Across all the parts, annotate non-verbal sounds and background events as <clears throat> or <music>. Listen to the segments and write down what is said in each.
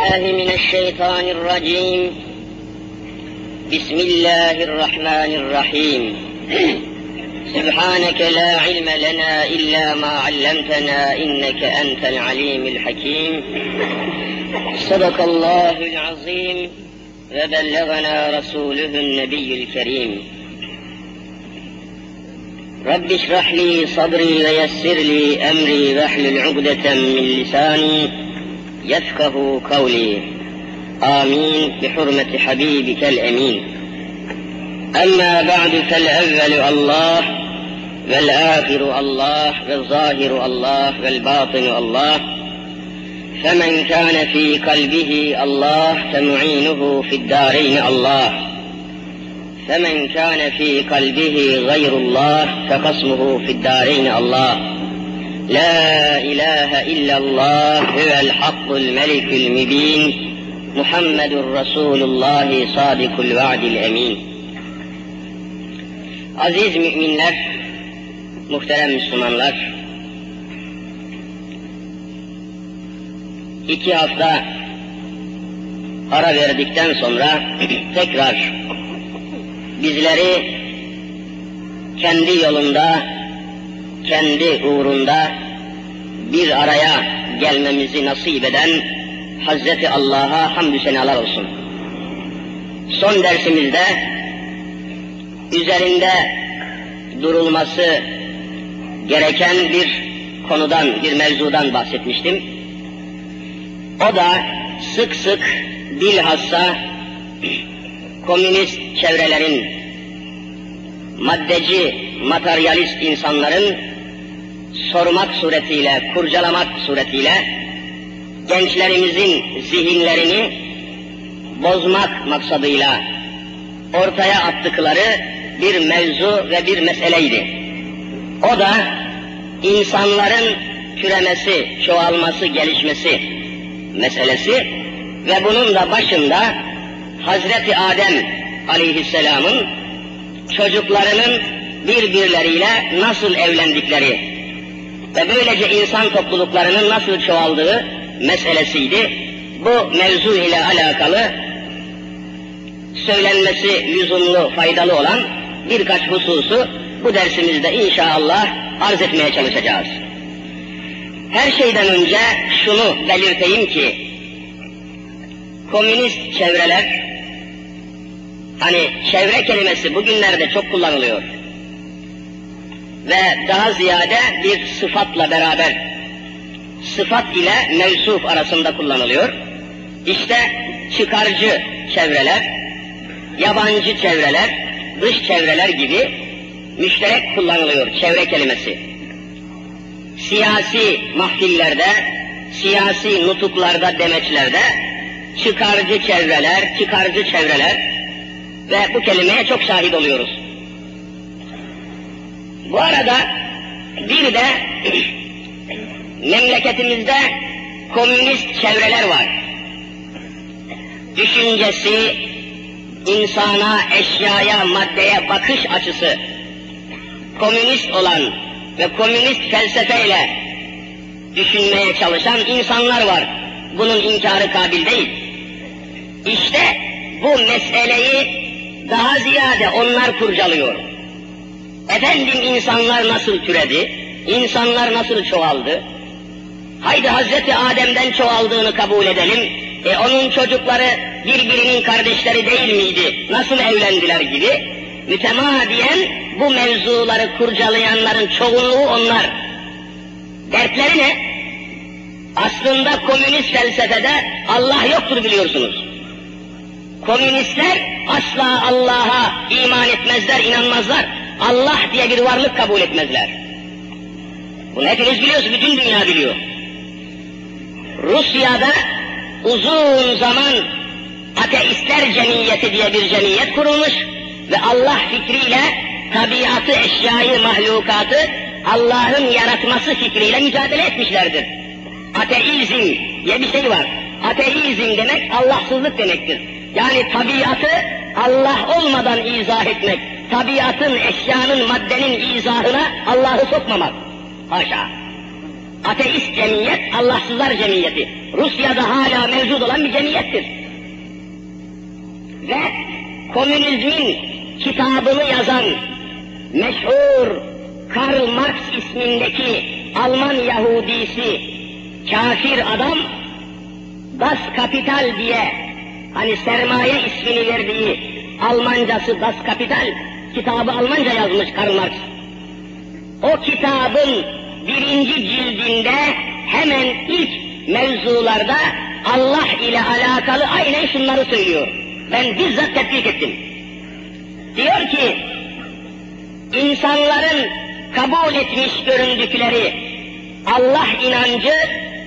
الله من الشيطان الرجيم. بسم الله الرحمن الرحيم. سبحانك لا علم لنا إلا ما علمتنا إنك أنت العليم الحكيم. صدق الله العظيم. وبلغنا رسوله النبي الكريم. رب اشرح لي صدري ويسر لي أمري واحلل عقدة من لساني يفقه قولي. آمين بحرمة حبيبك الأمين. أما بعد فالأول الله والآخر الله والظاهر الله والباطن الله. فمن كان في قلبه الله فمعينه في الدارين الله. فمن كان في قلبه غير الله فقسمه في الدارين الله. لا إله إلا الله هو الحق الملك المبين محمد رسول الله صادق الوعد الأمين Aziz müminler, muhterem Müslümanlar, iki hafta ara verdikten sonra <clears throat> tekrar bizleri kendi yolunda, kendi uğrunda bir araya gelmemizi nasip eden Hazreti Allah'a hamdü senalar olsun. Son dersimizde üzerinde durulması gereken bir konudan, bir mevzudan bahsetmiştim. O da sık sık bilhassa <clears throat> komünist çevrelerin, maddeci, materyalist insanların sormak suretiyle, kurcalamak suretiyle gençlerimizin zihinlerini bozmak maksadıyla ortaya attıkları bir mevzu ve bir meseleydi. O da insanların türemesi, çoğalması, gelişmesi meselesi ve bunun da başında Hazreti Adem aleyhisselamın çocuklarının birbirleriyle nasıl evlendikleri ve böylece insan topluluklarının nasıl çoğaldığı meselesiydi. Bu mevzu ile alakalı söylenmesi lüzumlu, faydalı olan birkaç hususu bu dersimizde inşallah arz etmeye çalışacağız. Her şeyden önce şunu belirteyim ki, komünist çevreler, hani çevre kelimesi bugünlerde çok kullanılıyor ve daha ziyade bir sıfatla beraber sıfat ile mevsuf arasında kullanılıyor. İşte çıkarcı çevreler, yabancı çevreler, dış çevreler gibi müşterek kullanılıyor çevre kelimesi. Siyasi mahfillerde, siyasi nutuklarda, demeçlerde çıkarcı çevreler, çıkarcı çevreler ve bu kelimeye çok şahit oluyoruz. Bu arada bir de memleketimizde komünist çevreler var. Düşüncesi, insana, eşyaya, maddeye bakış açısı komünist olan ve komünist felsefeyle düşünmeye çalışan insanlar var. Bunun inkarı kabil değil. İşte bu meseleyi daha ziyade onlar kurcalıyor. Efendim insanlar nasıl türedi? İnsanlar nasıl çoğaldı? Haydi Hazreti Adem'den çoğaldığını kabul edelim. E onun çocukları birbirinin kardeşleri değil miydi? Nasıl evlendiler gibi mütemadiyen bu mevzuları kurcalayanların çoğunluğu onlar. Dertleri ne? Aslında komünist felsefede Allah yoktur biliyorsunuz. Komünistler asla Allah'a iman etmezler, inanmazlar. Allah diye bir varlık kabul etmezler. Bunu hepiniz biliyorsunuz, bütün dünya biliyor. Rusya'da uzun zaman ateistler cemiyeti diye bir cemiyet kurulmuş ve Allah fikriyle tabiatı, eşyayı, mahlukatı Allah'ın yaratması fikriyle mücadele etmişlerdir. Ateizm diye bir şey var. Ateizm demek Allahsızlık demektir. Yani tabiatı Allah olmadan izah etmek, tabiatın, eşyanın, maddenin izahına Allah'ı sokmamak. Haşa. Ateist cemiyet, Allahsızlar cemiyeti. Rusya'da hala mevcut olan bir cemiyettir. Ve komünizmin kitabını yazan meşhur Karl Marx ismindeki Alman Yahudisi kafir adam Das Kapital diye hani sermaye ismini verdiği Almancası Das Kapital kitabı Almanca yazmış Karl Marx. O kitabın birinci cildinde hemen ilk mevzularda Allah ile alakalı aynen şunları söylüyor. Ben bizzat tetkik ettim. Diyor ki, insanların kabul etmiş göründükleri Allah inancı,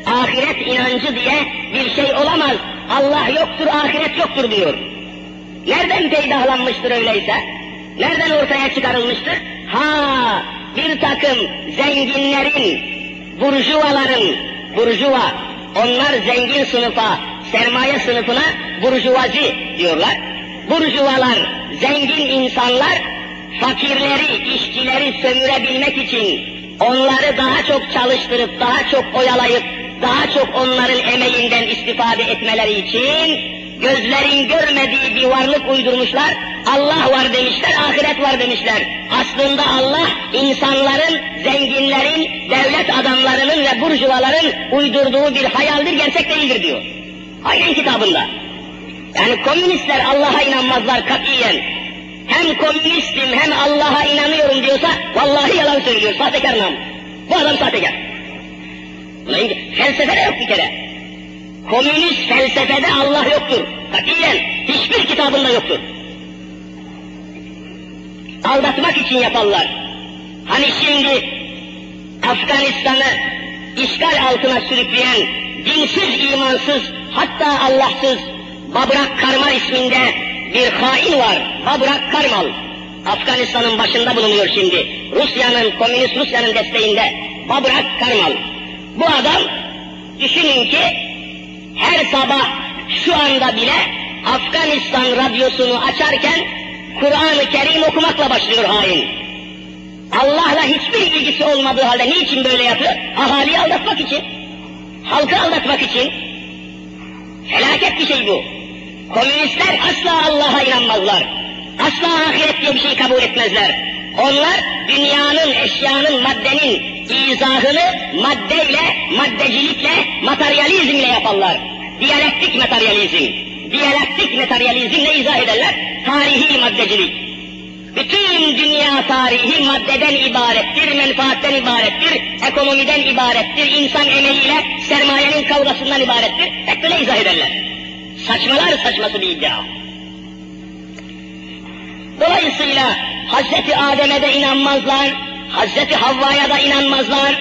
ahiret inancı diye bir şey olamaz. Allah yoktur, ahiret yoktur diyor. Nereden peydahlanmıştır öyleyse? Nereden ortaya çıkarılmıştır? Ha, bir takım zenginlerin, burjuvaların, burjuva, onlar zengin sınıfa, sermaye sınıfına burjuvazi diyorlar. Burjuvalar, zengin insanlar, fakirleri, işçileri sömürebilmek için onları daha çok çalıştırıp, daha çok oyalayıp, daha çok onların emeğinden istifade etmeleri için gözlerin görmediği bir varlık uydurmuşlar. Allah var demişler, ahiret var demişler. Aslında Allah insanların, zenginlerin, devlet adamlarının ve burjuvaların uydurduğu bir hayaldir, gerçek değildir diyor. Aynen kitabında. Yani komünistler Allah'a inanmazlar katiyen. Hem komünistim hem Allah'a inanıyorum diyorsa vallahi yalan söylüyor, sahtekar nam. Bu adam sahtekar. Ulan felsefe de yok bir kere. Komünist felsefede Allah yoktur. Katiyen hiçbir kitabında yoktur. Aldatmak için yaparlar. Hani şimdi Afganistan'ı işgal altına sürükleyen dinsiz, imansız, hatta Allahsız Babrak Karmal isminde bir hain var. Babrak Karmal. Afganistan'ın başında bulunuyor şimdi. Rusya'nın, komünist Rusya'nın desteğinde. Babrak Karmal. Bu adam düşünün ki her sabah şu anda bile Afganistan radyosunu açarken Kur'an-ı Kerim okumakla başlıyor hain. Allah'la hiçbir ilgisi olmadığı halde niçin böyle yapıyor? Ahaliyi aldatmak için. Halkı aldatmak için. Felaket bir şey bu. Komünistler asla Allah'a inanmazlar. Asla ahiret diye bir şey kabul etmezler. Onlar dünyanın, eşyanın, maddenin izahını maddeyle, maddecilikle, materyalizmle yaparlar. Diyalektik materyalizm. Diyalektik materyalizmle izah ederler. Tarihi maddecilik. Bütün dünya tarihi maddeden ibarettir, menfaatten ibarettir, ekonomiden ibarettir, insan emeğiyle sermayenin kavgasından ibarettir. Hep böyle izah ederler. Saçmalar saçması bir iddia. Dolayısıyla Hazreti Adem'e de inanmazlar, Hazreti Havva'ya da inanmazlar,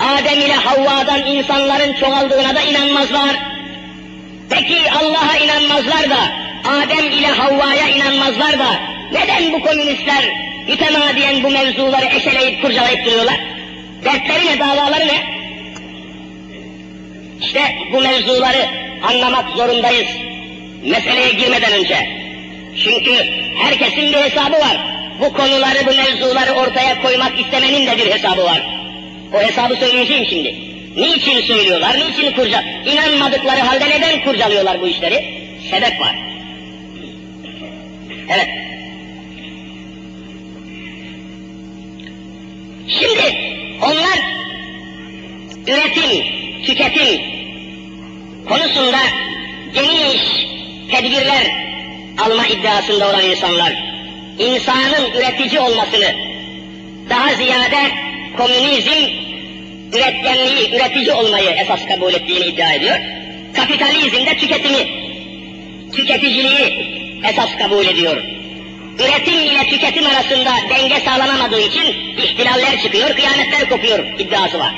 Adem ile Havva'dan insanların çoğaldığına da inanmazlar. Peki Allah'a inanmazlar da, Adem ile Havva'ya inanmazlar da, neden bu komünistler mütemadiyen bu mevzuları eşeleyip kurcalayıp duruyorlar? Dertleri ne, davaları ne? İşte bu mevzuları anlamak zorundayız. Meseleye girmeden önce. Çünkü herkesin bir hesabı var. Bu konuları, bu mevzuları ortaya koymak istemenin de bir hesabı var. O hesabı söyleyeceğim şimdi. Niçin söylüyorlar, niçin kurca... İnanmadıkları halde neden kurcalıyorlar bu işleri? Sebep var. Evet. Şimdi onlar üretim, tüketim konusunda geniş tedbirler alma iddiasında olan insanlar, insanın üretici olmasını, daha ziyade komünizm üretkenliği, üretici olmayı esas kabul ettiğini iddia ediyor. Kapitalizm de tüketimi, tüketiciliği esas kabul ediyor. Üretim ile tüketim arasında denge sağlanamadığı için ihtilaller çıkıyor, kıyametler kopuyor iddiası var.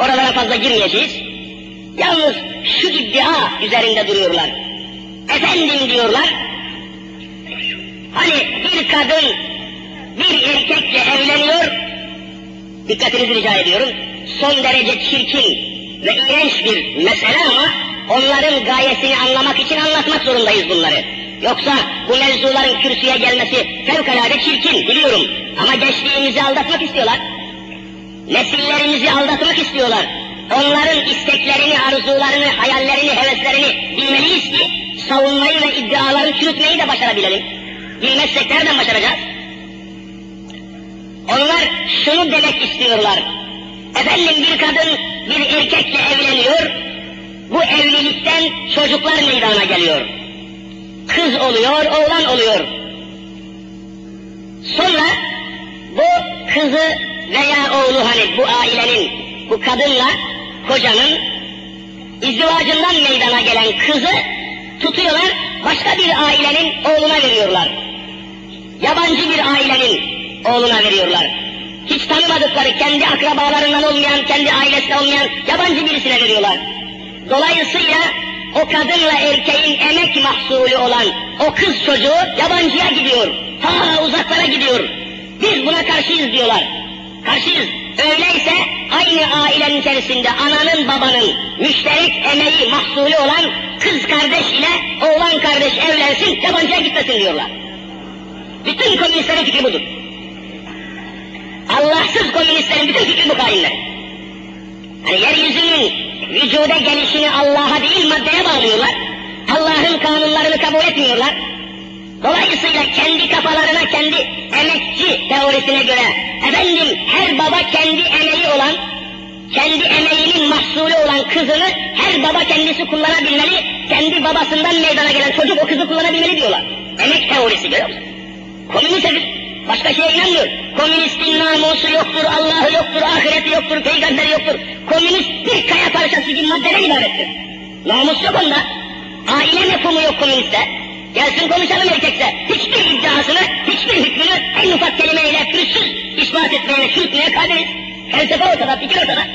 Oralara fazla girmeyeceğiz. Yalnız şu iddia üzerinde duruyorlar. Efendim diyorlar, hani bir kadın bir erkekle evleniyor, dikkatinizi rica ediyorum, son derece çirkin ve iğrenç bir mesele ama onların gayesini anlamak için anlatmak zorundayız bunları. Yoksa bu mevzuların kürsüye gelmesi fevkalade çirkin biliyorum. Ama gençliğimizi aldatmak istiyorlar. Nesillerimizi aldatmak istiyorlar. Onların isteklerini, arzularını, hayallerini, heveslerini bilmeliyiz ki savunmayı ve iddiaları çürütmeyi de başarabilelim. Bilmezsek nereden başaracağız? Onlar şunu demek istiyorlar. Efendim bir kadın bir erkekle evleniyor, bu evlilikten çocuklar meydana geliyor. Kız oluyor, oğlan oluyor. Sonra bu kızı veya oğlu hani bu ailenin, bu kadınla kocanın izdivacından meydana gelen kızı tutuyorlar, başka bir ailenin oğluna veriyorlar. Yabancı bir ailenin oğluna veriyorlar. Hiç tanımadıkları, kendi akrabalarından olmayan, kendi ailesinde olmayan yabancı birisine veriyorlar. Dolayısıyla o kadınla erkeğin emek mahsulü olan o kız çocuğu yabancıya gidiyor. Ta uzaklara gidiyor. Biz buna karşıyız diyorlar. Karşıyız. Öyleyse aynı ailenin içerisinde ananın babanın müşterek emeği mahsulü olan kız kardeş ile oğlan kardeş evlensin, yabancıya gitmesin diyorlar. Bütün komünistlerin fikri budur. Allahsız komünistlerin bütün fikri bu hainler. Hani yeryüzünün vücuda gelişini Allah'a değil maddeye bağlıyorlar. Allah'ın kanunlarını kabul etmiyorlar. Dolayısıyla kendi kafalarına, kendi emekçi teorisine göre, efendim her baba kendi emeği olan, kendi emeğinin mahsulü olan kızını her baba kendisi kullanabilmeli, kendi babasından meydana gelen çocuk o kızı kullanabilmeli diyorlar. Emek teorisi görüyor musun? Komünist herif. Başka şeye inanmıyor. Komünistin namusu yoktur, Allah'ı yoktur, ahireti yoktur, peygamberi yoktur. Komünist bir kaya parçası gibi maddeler ibarettir. Namus yok onda. Aile mefhumu yok komüniste. Gelsin konuşalım erkekse. Hiçbir iddiasını, hiçbir hükmünü en ufak kelimeyle pürüzsüz ispat etmeye çürütmeye kaderiz. Felsefe ortada, fikir ortada.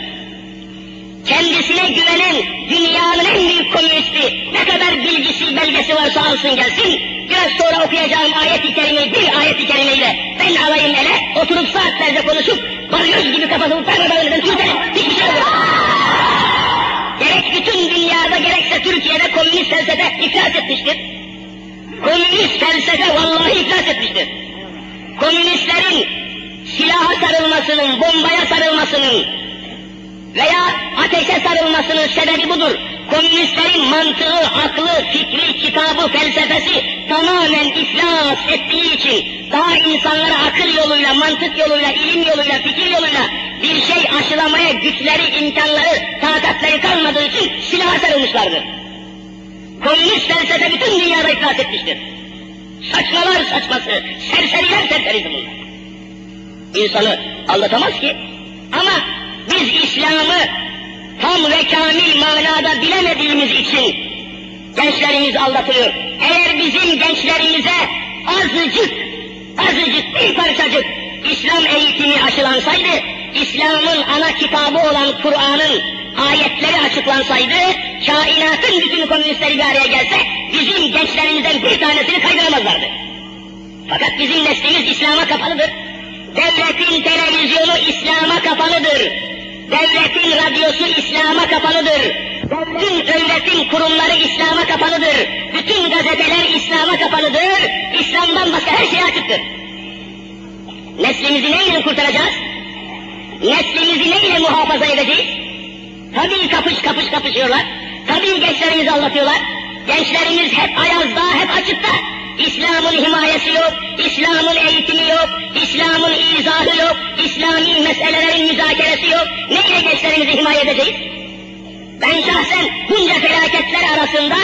Kendisine güvenen dünyanın en büyük komünisti ne kadar bilgisi, belgesi varsa alsın gelsin. Biraz sonra okuyacağım ayet-i kerimeyi, bir ayet-i kerimeyle ben alayım ele, oturup saatlerce konuşup balyoz gibi kafasını tarladan önünden çürütelim. Hiçbir şey yok. Gerek bütün dünyada gerekse Türkiye'de komünist felsefe iflas etmiştir. Komünist felsefe vallahi iflas etmiştir. Komünistlerin silaha sarılmasının, bombaya sarılmasının veya ateşe sarılmasının sebebi budur. Komünistlerin mantığı, aklı, fikri, kitabı, felsefesi tamamen iflas ettiği için daha insanlara akıl yoluyla, mantık yoluyla, ilim yoluyla, fikir yoluyla bir şey aşılamaya güçleri, imkanları, takatları kalmadığı için silaha sarılmışlardır. Komünist felsefe bütün dünyada iflas etmiştir. Saçmalar saçması, serseriler serserisi bunlar. İnsanı anlatamaz ki. Ama biz İslam'ı tam ve kamil manada bilemediğimiz için gençlerimiz aldatılıyor. Eğer bizim gençlerimize azıcık, azıcık bir parçacık İslam eğitimi aşılansaydı, İslam'ın ana kitabı olan Kur'an'ın ayetleri açıklansaydı, kainatın bütün komünistleri bir araya gelse, bizim gençlerimizden bir tanesini kaydıramazlardı. Fakat bizim neslimiz İslam'a kapalıdır. Devletin televizyonu İslam'a kapalıdır. Devletin radyosu İslam'a kapalıdır. Bütün öğretim kurumları İslam'a kapalıdır. Bütün gazeteler İslam'a kapalıdır. İslam'dan başka her şey açıktır. Neslimizi neyle kurtaracağız? Neslimizi neyle muhafaza edeceğiz? Tabii kapış kapış kapışıyorlar. Tabii gençlerimizi aldatıyorlar. Gençlerimiz hep ayazda, hep açıkta. İslam'ın himayesi yok, İslam'ın eğitimi yok, İslam'ın izahı yok, İslami meselelerin müzakeresi yok. Neyle gençlerimizi himaye edeceğiz? Ben şahsen bunca felaketler arasında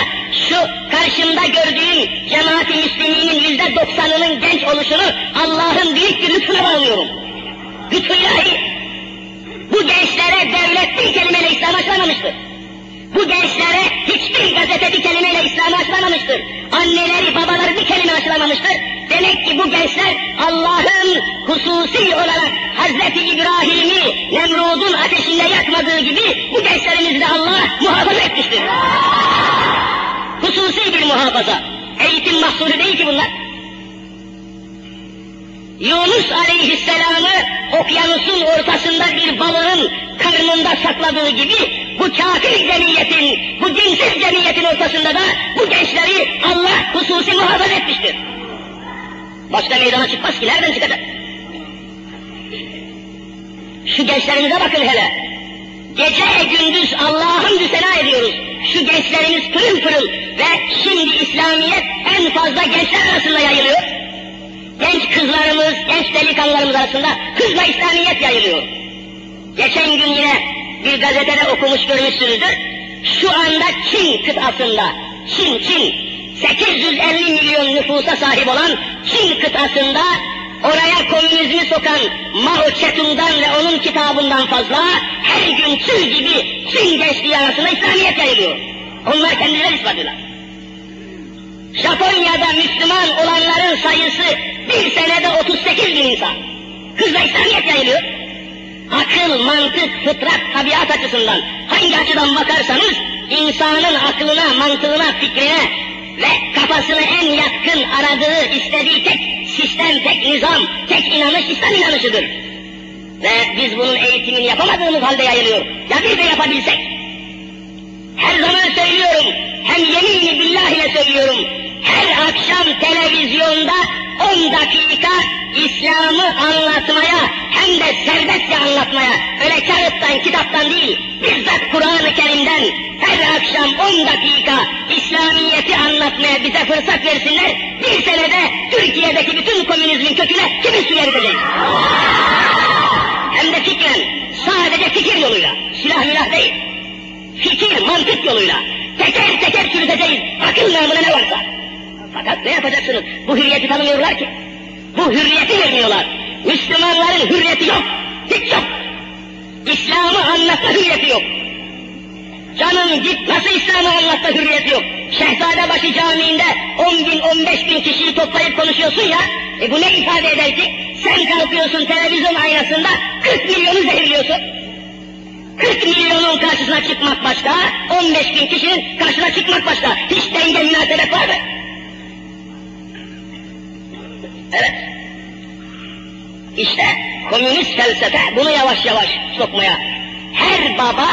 şu karşımda gördüğüm cemaat-i müsliminin yüzde doksanının genç oluşunu Allah'ın büyük bir lütfuna bağlıyorum. Lütfüllahi bu gençlere devlet bir kelimeyle İslam açlamamıştır. Bu gençlere hiçbir gazete bir kelimeyle İslam'ı açlamamıştır. Anneleri, babaları bir kelime açlamamıştır. Demek ki bu gençler Allah'ın hususi olarak Hazreti İbrahim'i Nemrud'un ateşinde yakmadığı gibi bu gençlerimizi de Allah muhafaza etmiştir. Hususi bir muhafaza. Eğitim mahsulü değil ki bunlar. Yunus aleyhisselamı okyanusun ortasında bir balığın karnında sakladığı gibi bu kafir cemiyetin, bu dinsiz cemiyetin ortasında da bu gençleri Allah hususi muhafaza etmiştir. Başka meydana çıkmaz ki nereden çıkacak? Şu gençlerimize bakın hele. Gece gündüz Allah'a hamdü sena ediyoruz. Şu gençlerimiz pırıl pırıl ve şimdi İslamiyet en fazla gençler arasında yayılıyor. Genç kızlarımız, genç delikanlılarımız arasında hızla İslamiyet yayılıyor. Geçen gün yine bir gazetede okumuş görmüşsünüzdür. Şu anda Çin kıtasında, Çin, Çin, 850 milyon nüfusa sahip olan Çin kıtasında oraya komünizmi sokan Mao Zedong'dan ve onun kitabından fazla her gün tüy gibi Çin gençliği arasında İslamiyet yayılıyor. Onlar kendileri ispatlıyorlar. Japonya'da Müslüman sayısı bir senede 38 bin insan. Hızla İslamiyet yayılıyor. Akıl, mantık, fıtrat, tabiat açısından hangi açıdan bakarsanız insanın aklına, mantığına, fikrine ve kafasına en yatkın aradığı, istediği tek sistem, tek nizam, tek inanış İslam inanışıdır. Ve biz bunun eğitimini yapamadığımız halde yayılıyor. Ya bir de yapabilsek. Her zaman söylüyorum, hem yeminli billah ile söylüyorum, her akşam televizyonda 10 dakika İslam'ı anlatmaya hem de serbestçe anlatmaya öyle kağıttan kitaptan değil bizzat Kur'an-ı Kerim'den her akşam 10 dakika İslamiyet'i anlatmaya bize fırsat versinler bir senede Türkiye'deki bütün komünizmin köküne kimin suya biteceğiz? Hem de fikren sadece fikir yoluyla silah milah değil fikir mantık yoluyla teker teker çürüteceğiz akıl namına ne varsa. Fakat ne yapacaksınız? Bu hürriyeti tanımıyorlar ki. Bu hürriyeti vermiyorlar. Müslümanların hürriyeti yok. Hiç yok. İslam'ı anlatma hürriyeti yok. Canım git nasıl İslam'ı anlatma hürriyeti yok. Şehzadebaşı Camii'nde 10 bin 15 bin kişiyi toplayıp konuşuyorsun ya. E bu ne ifade eder ki? Sen kalkıyorsun televizyon aynasında 40 milyonu zehirliyorsun. 40 milyonun karşısına çıkmak başka, 15 bin kişinin karşısına çıkmak başka. Hiç denge münasebet var mı? Evet. İşte komünist felsefe bunu yavaş yavaş sokmaya. Her baba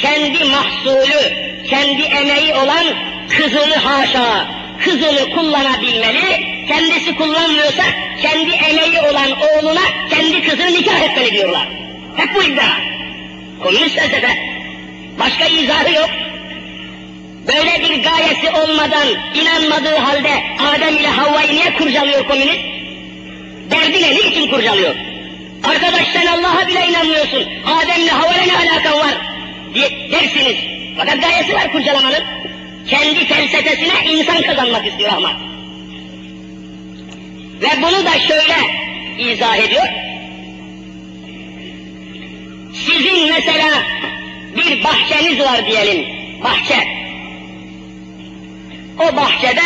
kendi mahsulü, kendi emeği olan kızını haşa, kızını kullanabilmeli, kendisi kullanmıyorsa kendi emeği olan oğluna kendi kızını nikah etmeli diyorlar. Hep bu iddia. Komünist felsefe. Başka izahı yok. Böyle bir gayesi olmadan inanmadığı halde Adem ile Havva'yı niye kurcalıyor komünist? Derdi ne? Niçin kurcalıyor? Arkadaş sen Allah'a bile inanmıyorsun. Adem ile Havva'yla ne alakan var? diye dersiniz. Fakat gayesi var kurcalamanın. Kendi felsefesine insan kazanmak istiyor ama. Ve bunu da şöyle izah ediyor. Sizin mesela bir bahçeniz var diyelim, bahçe. O bahçede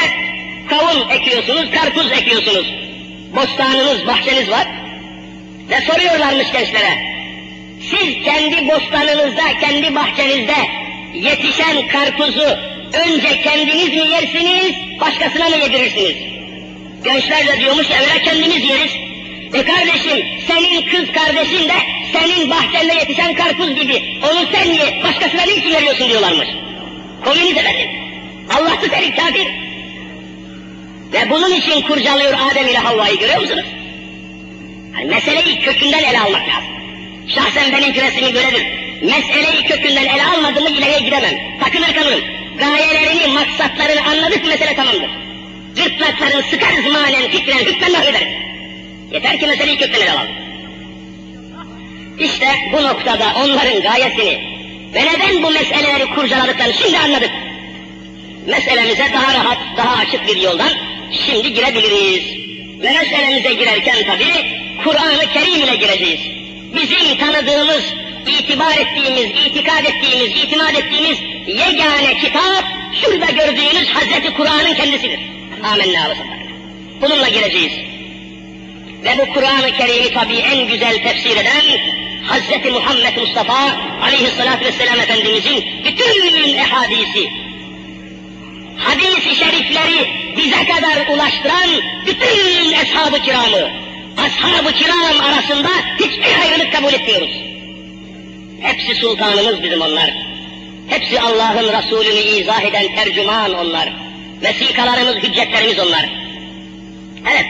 kavun ekiyorsunuz, karpuz ekiyorsunuz. Bostanınız, bahçeniz var. Ve soruyorlarmış gençlere. Siz kendi bostanınızda, kendi bahçenizde yetişen karpuzu önce kendiniz mi yersiniz, başkasına mı yedirirsiniz? Gençler de diyormuş öyle kendimiz yeriz. E kardeşim, senin kız kardeşin de senin bahçende yetişen karpuz gibi. Onu sen ye, başkasına ne için veriyorsun diyorlarmış. Komünist efendim. Allah'tı seni kafir. Ve bunun için kurcalıyor Adem ile Havva'yı görüyor musunuz? Yani meseleyi kökünden ele almak lazım. Şahsen benim küresimi böyledir. Meseleyi kökünden ele almadığımı ileriye gidemem. Takılır kalırım. Gayelerini, maksatlarını anladık mesele tamamdır. Gırtlaklarını sıkarız manen, fikren, hükmen mahvederiz. Yeter ki meseleyi kökten ele alalım. İşte bu noktada onların gayesini ve neden bu meseleleri kurcaladıklarını şimdi anladık. Meselemize daha rahat, daha açık bir yoldan şimdi girebiliriz. Ve meselemize girerken tabii Kur'an-ı Kerim ile gireceğiz. Bizim tanıdığımız, itibar ettiğimiz, itikad ettiğimiz, itimat ettiğimiz yegane kitap, şurada gördüğünüz Hazreti Kur'an'ın kendisidir. Amenna ve Bununla gireceğiz. Ve bu Kur'an-ı Kerim'i tabii en güzel tefsir eden Hazreti Muhammed Mustafa aleyhissalatü vesselam Efendimizin bütün ehadisi, hadis-i şerifleri bize kadar ulaştıran bütün eshab-ı kiramı, ashab-ı kiram arasında hiçbir ayrılık kabul etmiyoruz. Hepsi sultanımız bizim onlar. Hepsi Allah'ın Resulünü izah eden tercüman onlar. Vesikalarımız, hüccetlerimiz onlar. Evet,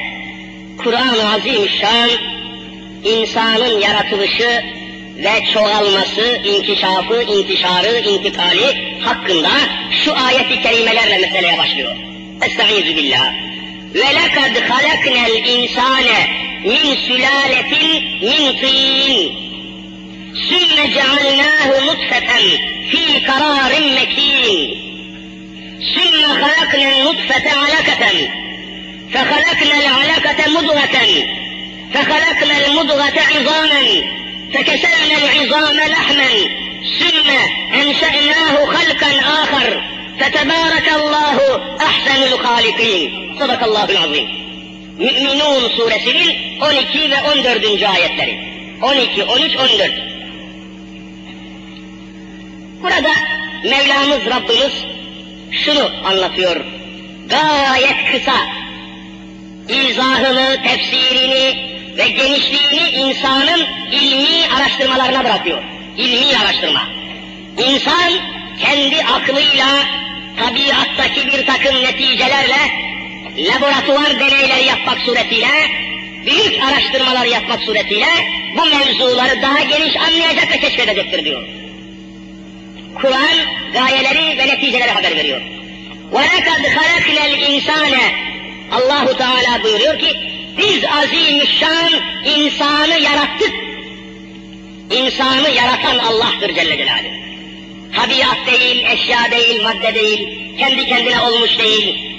Kur'an-ı Azimüşşan insanın yaratılışı ve çoğalması, inkişafı, intişarı, intikali hakkında şu ayet-i kerimelerle meseleye başlıyor. Estaizu billah. Ve lekad halaknel insane min sülaletin min tin. Sümme cealnâhu nutfeten fi kararın mekin. Sümme halaknel nutfete alakaten. Fehalaknel alakate mudgaten. Fehalaknel mudgate izanen. فكسرنا العظام لحما ثم أنشأناه خلقا آخر فتبارك الله أحسن الخالقين صدق الله العظيم Mü'minun suresinin 12 ve 14. ayetleri. 12, 13, 14. Burada Mevlamız Rabbimiz şunu anlatıyor. Gayet kısa izahını, tefsirini ve genişliğini insanın ilmi araştırmalarına bırakıyor. İlmi araştırma. İnsan kendi aklıyla tabiattaki bir takım neticelerle laboratuvar deneyleri yapmak suretiyle büyük araştırmalar yapmak suretiyle bu mevzuları daha geniş anlayacak ve keşfedecektir diyor. Kur'an gayeleri ve neticeleri haber veriyor. وَلَكَدْ خَلَقْنَا الْاِنْسَانَ Allahu Teala buyuruyor ki biz azimüşşan insanı yarattık. İnsanı yaratan Allah'tır Celle Celaluhu. Tabiat değil, eşya değil, madde değil, kendi kendine olmuş değil.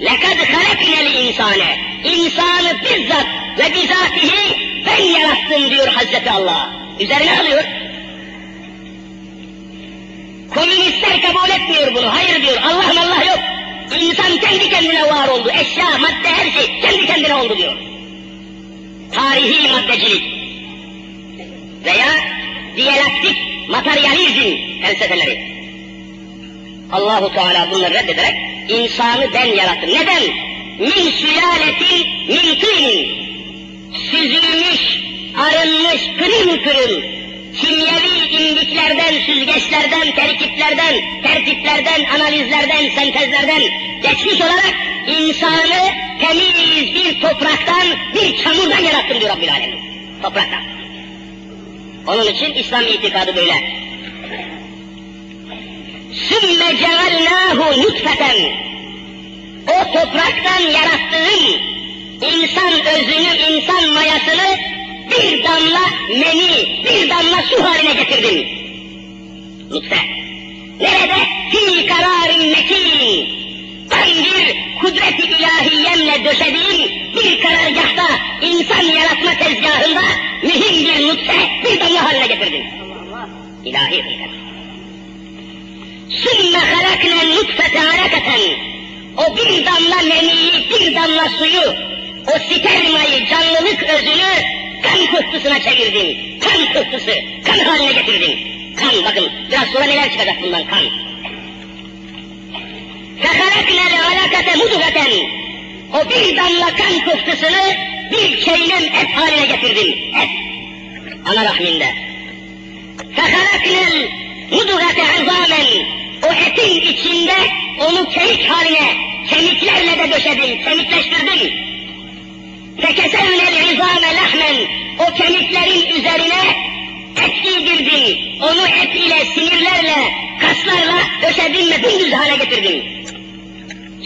لَكَدْ خَلَقْنَا الْاِنْسَانَ İnsanı bizzat ve bizatihi ben yarattım diyor Hazreti Allah. Üzerine alıyor. Komünistler kabul etmiyor bunu. Hayır diyor. Allah Allah yok. İnsan kendi kendine var oldu. Eşya, madde her şey kendi kendine oldu diyor. Tarihi maddecilik veya diyalektik materyalizm felsefeleri. Allahu Teala bunları reddederek insanı ben yarattım. Neden? Min sülaletin min tînin. Süzülmüş, arınmış, pırıl pırıl, kimyevi indiklerden, süzgeçlerden, terkiplerden, tertiplerden, analizlerden, sentezlerden geçmiş olarak insanı temiz bir topraktan, bir çamurdan yarattım diyor Rabbül Alemin. Topraktan. Onun için İslam itikadı böyle. Sümme cealnâhu nutfeten. O topraktan yarattığım insan özünü, insan mayasını bir damla meni, bir damla su haline getirdim. Nutfe. Nerede? Fi kararin mekin. Ben bir kudret-i ilahiyemle döşediğim bir karargahta, insan yaratma tezgahında mühim bir nutfe, bir damla haline getirdim. İlahi hikmet. Sümme halakne nutfete hareketen. O bir damla meniyi, bir damla suyu, o spermayı, canlılık özünü kan pıhtısına çevirdim. Kan pıhtısı, kan haline getirdim. Kan bakın, biraz sonra neler çıkacak bundan kan. فَخَلَقْنَا الْعَلَقَةَ مُدُغَةً O bir damla kan pıhtısını bir çeylem et haline getirdim. Et. Ana rahminde. فَخَلَقْنَا الْمُدُغَةَ عِظَامًا O etin içinde onu kemik haline, kemiklerle de döşedim, kemikleştirdim. Fekesevnel izame lehmen, o kemiklerin üzerine et giydirdin, onu et ile, sinirlerle, kaslarla öşedin ve dümdüz hale getirdin.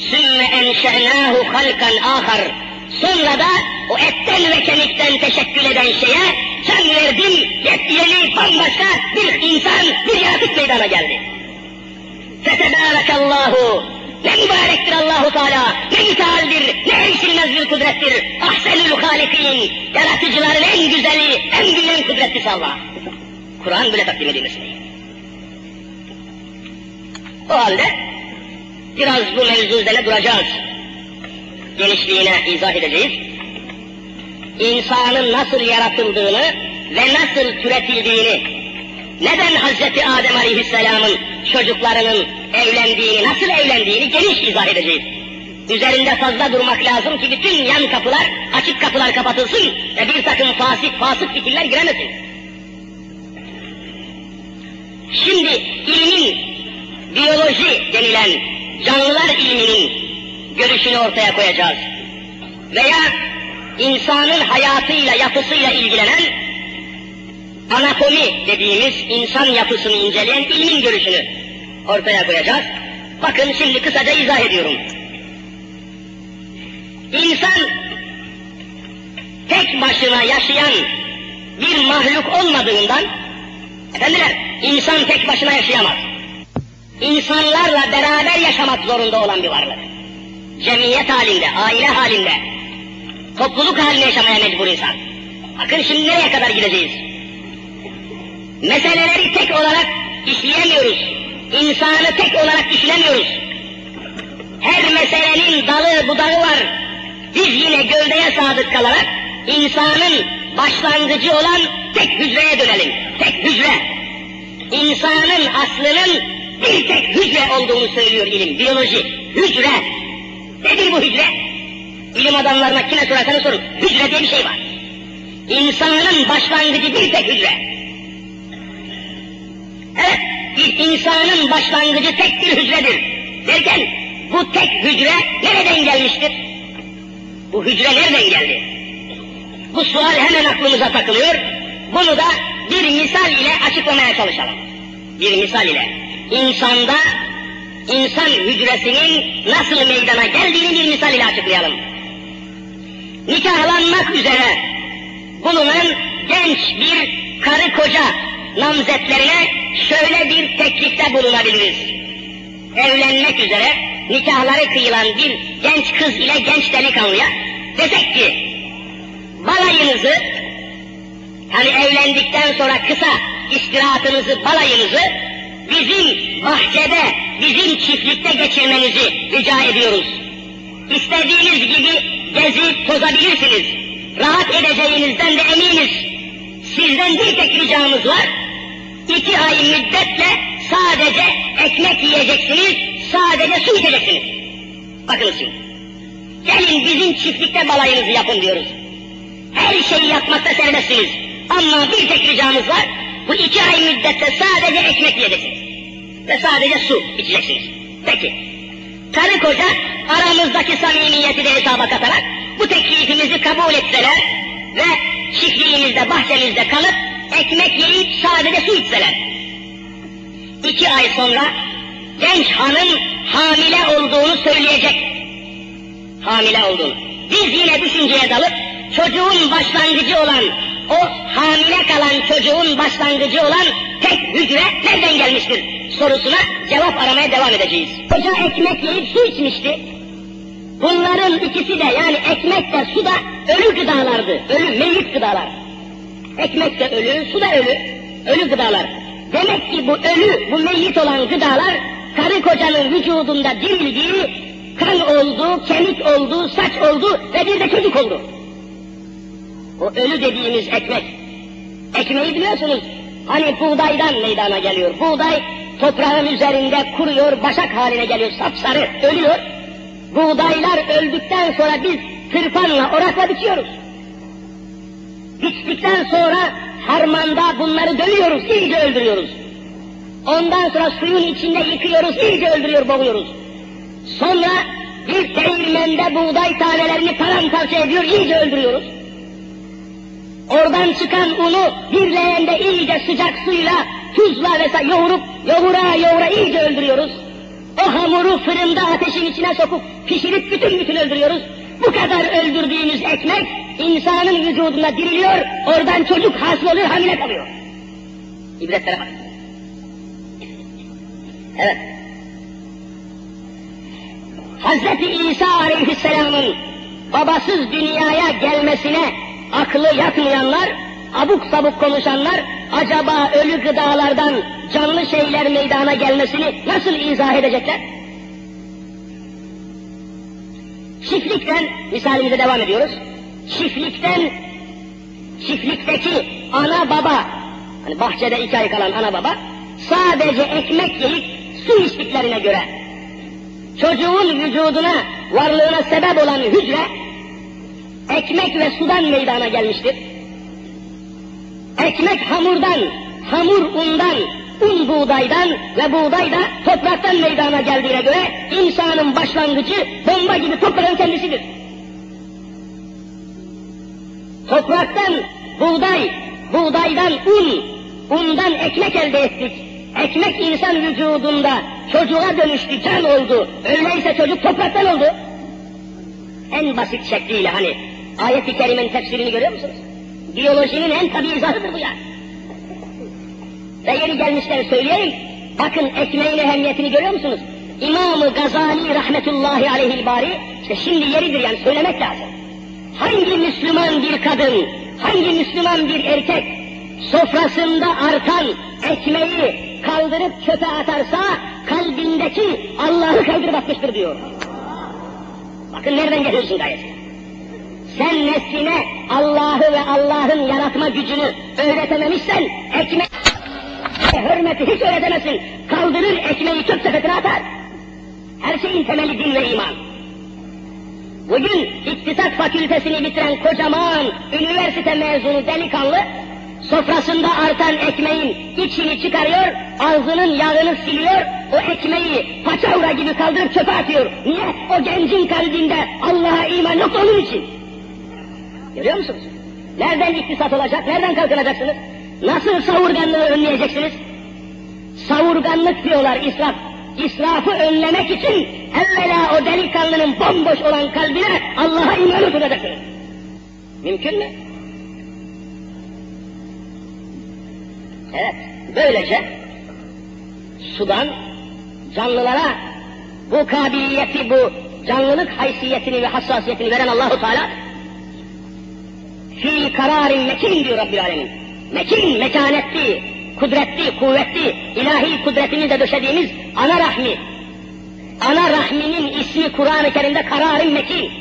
Sümme enşe'nâhu halkan ahar. Sonra da o etten ve kemikten teşekkül eden şeye can verdin, yepyeni, bambaşka bir insan, bir yaratık meydana geldi. Fetebârekallahu ne mübarektir Allahu Teala, ne mütealdir, ne erişilmez bir kudrettir. Ahsenül halikin, yaratıcıların en güzeli, en bilen kudretlisi Allah. Kur'an böyle takdim ediyor meseleyi. O halde biraz bu mevzu üzerine duracağız. Genişliğine izah edeceğiz. İnsanın nasıl yaratıldığını ve nasıl türetildiğini, neden Hazreti Adem Aleyhisselam'ın çocuklarının evlendiğini, nasıl evlendiğini geniş izah edeceğiz. Üzerinde fazla durmak lazım ki bütün yan kapılar, açık kapılar kapatılsın ve bir takım fasık, fasık fikirler giremesin. Şimdi ilmin, biyoloji denilen canlılar ilminin görüşünü ortaya koyacağız. Veya insanın hayatıyla, yapısıyla ilgilenen anatomi dediğimiz insan yapısını inceleyen ilmin görüşünü ortaya koyacağız. Bakın şimdi kısaca izah ediyorum. İnsan tek başına yaşayan bir mahluk olmadığından efendiler insan tek başına yaşayamaz. İnsanlarla beraber yaşamak zorunda olan bir varlık. Cemiyet halinde, aile halinde, topluluk halinde yaşamaya mecbur insan. Bakın şimdi nereye kadar gideceğiz? Meseleleri tek olarak işleyemiyoruz. İnsanı tek olarak düşünemiyoruz. Her meselenin dalı budağı var. Biz yine gövdeye sadık kalarak insanın başlangıcı olan tek hücreye dönelim. Tek hücre. İnsanın aslının bir tek hücre olduğunu söylüyor ilim, biyoloji. Hücre. Nedir bu hücre? İlim adamlarına kime sorarsanız sorun. Hücre diye bir şey var. İnsanın başlangıcı bir tek hücre. Evet, insanın başlangıcı tek bir hücredir. Derken bu tek hücre nereden gelmiştir? Bu hücre nereden geldi? Bu sual hemen aklımıza takılıyor. Bunu da bir misal ile açıklamaya çalışalım. Bir misal ile. İnsanda insan hücresinin nasıl meydana geldiğini bir misal ile açıklayalım. Nikahlanmak üzere bulunan genç bir karı koca namzetlerine şöyle bir teklifte bulunabiliriz. Evlenmek üzere nikahları kıyılan bir genç kız ile genç delikanlıya desek ki balayınızı hani evlendikten sonra kısa istirahatınızı balayınızı bizim bahçede, bizim çiftlikte geçirmenizi rica ediyoruz. İstediğiniz gibi gezip tozabilirsiniz. Rahat edeceğinizden de eminiz. Sizden bir tek ricamız var. İki ay müddetle sadece ekmek yiyeceksiniz, sadece su içeceksiniz. Bakınız şimdi. Gelin bizim çiftlikte balayınızı yapın diyoruz. Her şeyi yapmakta serbestsiniz. Ama bir tek ricamız var. Bu iki ay müddette sadece ekmek yiyeceksiniz. Ve sadece su içeceksiniz. Peki. Karı koca aramızdaki samimiyeti de hesaba katarak bu teklifimizi kabul etseler ve çiftliğimizde, bahçemizde kalıp ekmek yiyip sadece su içseler. İki ay sonra genç hanım hamile olduğunu söyleyecek. Hamile olduğunu. Biz yine düşünceye dalıp çocuğun başlangıcı olan, o hamile kalan çocuğun başlangıcı olan tek hücre nereden gelmiştir sorusuna cevap aramaya devam edeceğiz. Koca ekmek yiyip su içmişti. Bunların ikisi de yani ekmek de su da ölü gıdalardı. Ölü, meyit gıdalar. Ekmek de ölü, su da ölü. Ölü gıdalar. Demek ki bu ölü, bu meyit olan gıdalar karı kocanın vücudunda dirildiği kan oldu, kemik oldu, saç oldu ve bir de çocuk oldu. O ölü dediğimiz ekmek. Ekmeği biliyorsunuz. Hani buğdaydan meydana geliyor. Buğday toprağın üzerinde kuruyor, başak haline geliyor, sapsarı, ölüyor. Buğdaylar öldükten sonra biz tırpanla, orakla biçiyoruz. Biçtikten sonra harmanda bunları dövüyoruz, iyice öldürüyoruz. Ondan sonra suyun içinde yıkıyoruz, iyice öldürüyor, boğuyoruz. Sonra bir değirmende buğday tanelerini paramparça ediyor, iyice öldürüyoruz. Oradan çıkan unu bir leğende iyice sıcak suyla, tuzla vesaire yoğurup, yoğura yoğura iyice öldürüyoruz. O hamuru fırında ateşin içine sokup pişirip bütün bütün öldürüyoruz. Bu kadar öldürdüğümüz ekmek insanın vücudunda diriliyor, oradan çocuk hasıl oluyor, hamile kalıyor. İbretlere bak. Evet. Hazreti İsa Aleyhisselam'ın babasız dünyaya gelmesine aklı yatmayanlar, abuk sabuk konuşanlar, acaba ölü gıdalardan canlı şeyler meydana gelmesini nasıl izah edecekler? Çiftlikten, misalimize devam ediyoruz. Çiftlikten, çiftlikteki ana baba, hani bahçede iki ay kalan ana baba, sadece ekmek yiyip su içtiklerine göre, çocuğun vücuduna, varlığına sebep olan hücre, ekmek ve sudan meydana gelmiştir. Ekmek hamurdan, hamur undan, un buğdaydan ve buğday da topraktan meydana geldiğine göre insanın başlangıcı bomba gibi toprağın kendisidir. Topraktan buğday, buğdaydan un, undan ekmek elde ettik. Ekmek insan vücudunda çocuğa dönüştü, can oldu. Öyleyse çocuk topraktan oldu. En basit şekliyle hani ayet-i kerimenin tefsirini görüyor musunuz? Biyolojinin en tabi izahıdır bu ya. Ve yeri gelmişler söyleyeyim. Bakın ekmeğin ehemmiyetini görüyor musunuz? İmam-ı Gazali rahmetullahi aleyhil bari, işte şimdi yeridir yani söylemek lazım. Hangi Müslüman bir kadın, hangi Müslüman bir erkek sofrasında artan ekmeği kaldırıp çöpe atarsa kalbindeki Allah'ı kaldırıp atmıştır diyor. Bakın nereden geliyorsun gayet. Sen nesline Allah'ı ve Allah'ın yaratma gücünü öğretememişsen ekmek hürmeti hiç öğretemezsin. Kaldırır ekmeği çöp sepetine atar. Her şeyin temeli din ve iman. Bugün iktisat fakültesini bitiren kocaman üniversite mezunu delikanlı sofrasında artan ekmeğin içini çıkarıyor, ağzının yağını siliyor, o ekmeği paçavra gibi kaldırıp çöpe atıyor. Niye? O gencin kalbinde Allah'a iman yok onun için. Görüyor musunuz? Nereden iktisat olacak, nereden kalkınacaksınız? Nasıl savurganlığı önleyeceksiniz? Savurganlık diyorlar israf. İsrafı önlemek için evvela o delikanlının bomboş olan kalbine Allah'a iman oturacaksınız. Mümkün mü? Evet, böylece sudan canlılara bu kabiliyeti, bu canlılık haysiyetini ve hassasiyetini veren Allahu Teala fi kararin mekin diyor Rabbil Alemin. Mekin, mekanetli, kudretli, kuvvetli, ilahi kudretimizle döşediğimiz ana rahmi. Ana rahminin ismi Kur'an-ı Kerim'de kararın mekin.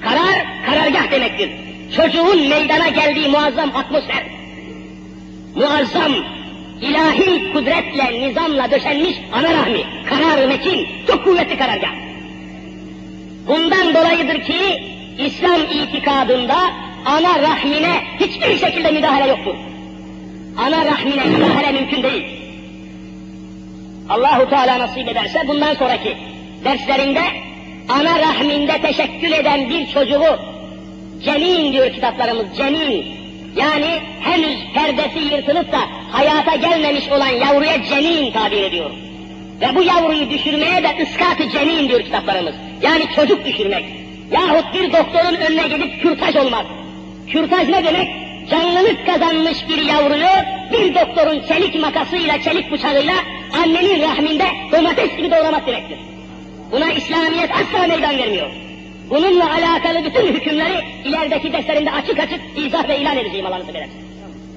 Karar, karargah demektir. Çocuğun meydana geldiği muazzam atmosfer. Muazzam, ilahi kudretle, nizamla döşenmiş ana rahmi. Karar mekin, çok kuvvetli karargah. Bundan dolayıdır ki İslam itikadında ana rahmine hiçbir şekilde müdahale yoktur. Ana rahmine müdahale mümkün değil. Allahu Teala nasip ederse bundan sonraki derslerinde ana rahminde teşekkül eden bir çocuğu cenin diyor kitaplarımız cenin yani henüz perdesi yırtılıp da hayata gelmemiş olan yavruya cenin tabir ediyor. Ve bu yavruyu düşürmeye de ıskat-ı cenin diyor kitaplarımız. Yani çocuk düşürmek. Yahut bir doktorun önüne gidip kürtaj olmak. Kürtaj ne demek? Canlılık kazanmış bir yavruyu bir doktorun çelik makasıyla, çelik bıçağıyla annenin rahminde domates gibi doğramak demektir. Buna İslamiyet asla meydan vermiyor. Bununla alakalı bütün hükümleri ilerideki derslerinde açık açık izah ve ilan edeceğim Allah'ın izniyle.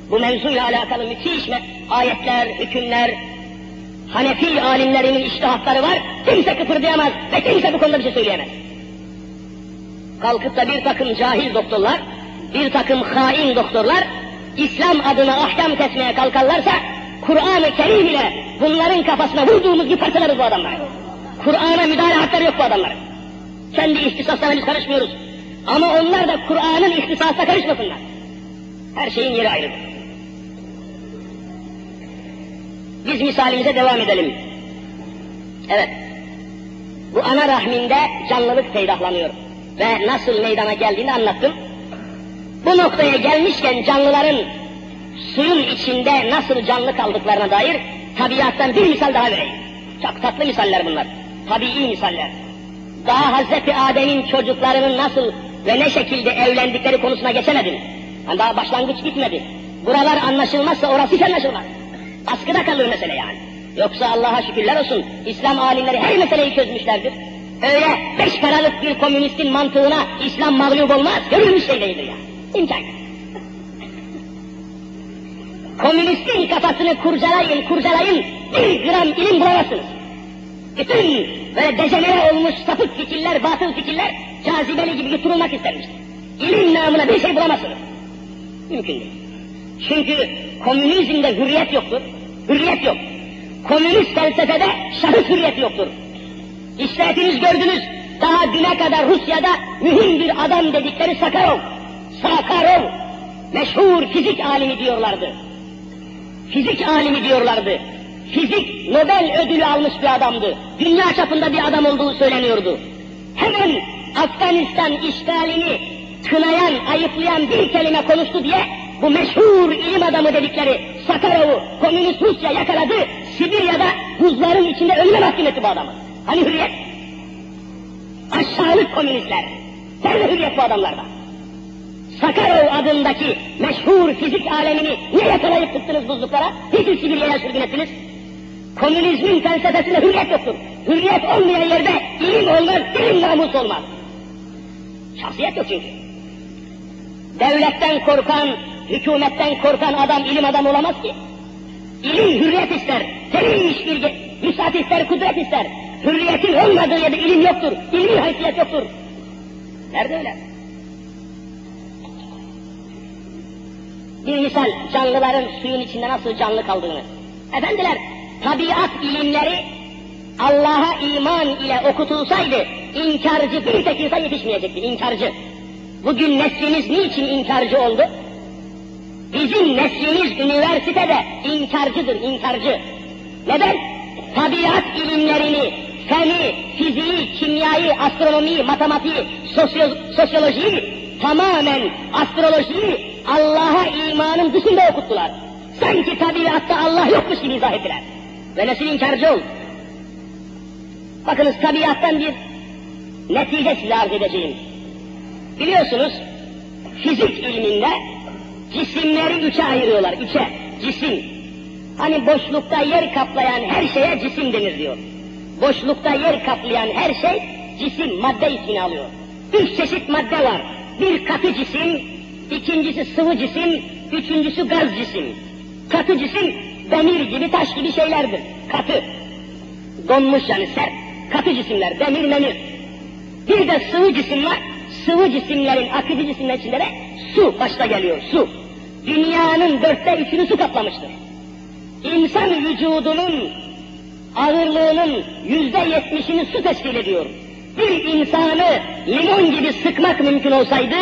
Bu mevzuyla alakalı müthiş ayetler, hükümler, Hanefi alimlerinin iştihatları var. Kimse kıpırdayamaz ve kimse bu konuda bir şey söyleyemez. Kalkıp da bir takım cahil doktorlar, bir takım hain doktorlar İslam adına ahkam kesmeye kalkarlarsa Kur'an-ı Kerim ile bunların kafasına vurduğumuz gibi parçalarız bu adamları. Kur'an'a müdahale hakları yok bu adamların. Kendi ihtisaslarına biz karışmıyoruz. Ama onlar da Kur'an'ın ihtisasına karışmasınlar. Her şeyin yeri ayrıdır. Biz misalimize devam edelim. Evet. Bu ana rahminde canlılık peydahlanıyor. Ve nasıl meydana geldiğini anlattım. Bu noktaya gelmişken canlıların suyun içinde nasıl canlı kaldıklarına dair tabiattan bir misal daha vereyim. Çok tatlı misaller bunlar. Tabii misaller. Daha Hazreti Adem'in çocuklarının nasıl ve ne şekilde evlendikleri konusuna geçemedim. Yani daha başlangıç bitmedi. Buralar anlaşılmazsa orası hiç anlaşılmaz. Askıda kalır mesele yani. Yoksa Allah'a şükürler olsun İslam alimleri her meseleyi çözmüşlerdir. Öyle beş paralık bir komünistin mantığına İslam mağlup olmaz. Görülmüş şey değildir ya. İmkan. Komünistin kafasını kurcalayın, kurcalayın, bir gram ilim bulamazsınız. Bütün böyle dejenere olmuş sapık fikirler, batıl fikirler cazibeli gibi yuturulmak istermiştir. İlim namına bir şey bulamazsınız. Mümkün değil. Çünkü komünizmde hürriyet yoktur. Hürriyet yok. Komünist felsefede şahıs hürriyeti yoktur. İşte hepiniz gördünüz, daha düne kadar Rusya'da mühim bir adam dedikleri Sakarov. Sakarov, meşhur fizik alimi diyorlardı. Fizik alimi diyorlardı. Fizik Nobel ödülü almış bir adamdı. Dünya çapında bir adam olduğu söyleniyordu. Hemen Afganistan işgalini kınayan, ayıplayan bir kelime konuştu diye bu meşhur ilim adamı dedikleri Sakarov'u komünist Rusya yakaladı, Sibirya'da buzların içinde ölüme mahkum etti bu adamı. Hani hürriyet? Aşağılık komünistler. Nerede hürriyet bu adamlarda? Sakarov adındaki meşhur fizik alemini niye yakalayıp tıktınız buzluklara? Niçin Sibirya'ya sürgün? Komünizmin felsefesinde hürriyet yoktur. Hürriyet olmayan yerde ilim olmaz, ilim namus olmaz. Şahsiyet yok çünkü. Devletten korkan, hükümetten korkan adam ilim adamı olamaz ki. İlim hürriyet ister, geniş bilgi, müsaat ister, kudret ister. Hürriyetin olmadığı yerde ilim yoktur, ilmi haysiyet yoktur. Nerede öyle? Bir misal, canlıların suyun içinde nasıl canlı kaldığını. Efendiler, tabiat ilimleri Allah'a iman ile okutulsaydı, inkarcı bir tek insan yetişmeyecekti, inkarcı. Bugün neslimiz niçin inkarcı oldu? Bizim neslimiz üniversitede inkarcıdır, inkarcı. Neden? Tabiat ilimlerini, feni, fiziği, kimyayı, astronomiyi, matematiği, sosyo sosyolojiyi, tamamen astrolojiyi Allah'a imanın dışında okuttular. Sanki tabiatta Allah yokmuş gibi izah ettiler. Nesil inkarcı oldu. Bakınız tabiattan bir netice size arz edeceğim. Biliyorsunuz fizik ilminde cisimleri üçe ayırıyorlar. Üçe. Cisim. Hani boşlukta yer kaplayan her şeye cisim denir diyor. Boşlukta yer kaplayan her şey cisim, madde ismini alıyor. Üç çeşit madde var. Bir katı cisim, ikincisi sıvı cisim, üçüncüsü gaz cisim. Katı cisim demir gibi, taş gibi şeylerdir. Katı. Donmuş yani sert. Katı cisimler, demir memir. Bir de sıvı cisim var. Sıvı cisimlerin, akıcı cisimler içinde de su başta geliyor, su. Dünyanın dörtte üçünü su kaplamıştır. İnsan vücudunun ağırlığının yüzde yetmişini su teşkil ediyor. Bir insanı limon gibi sıkmak mümkün olsaydı,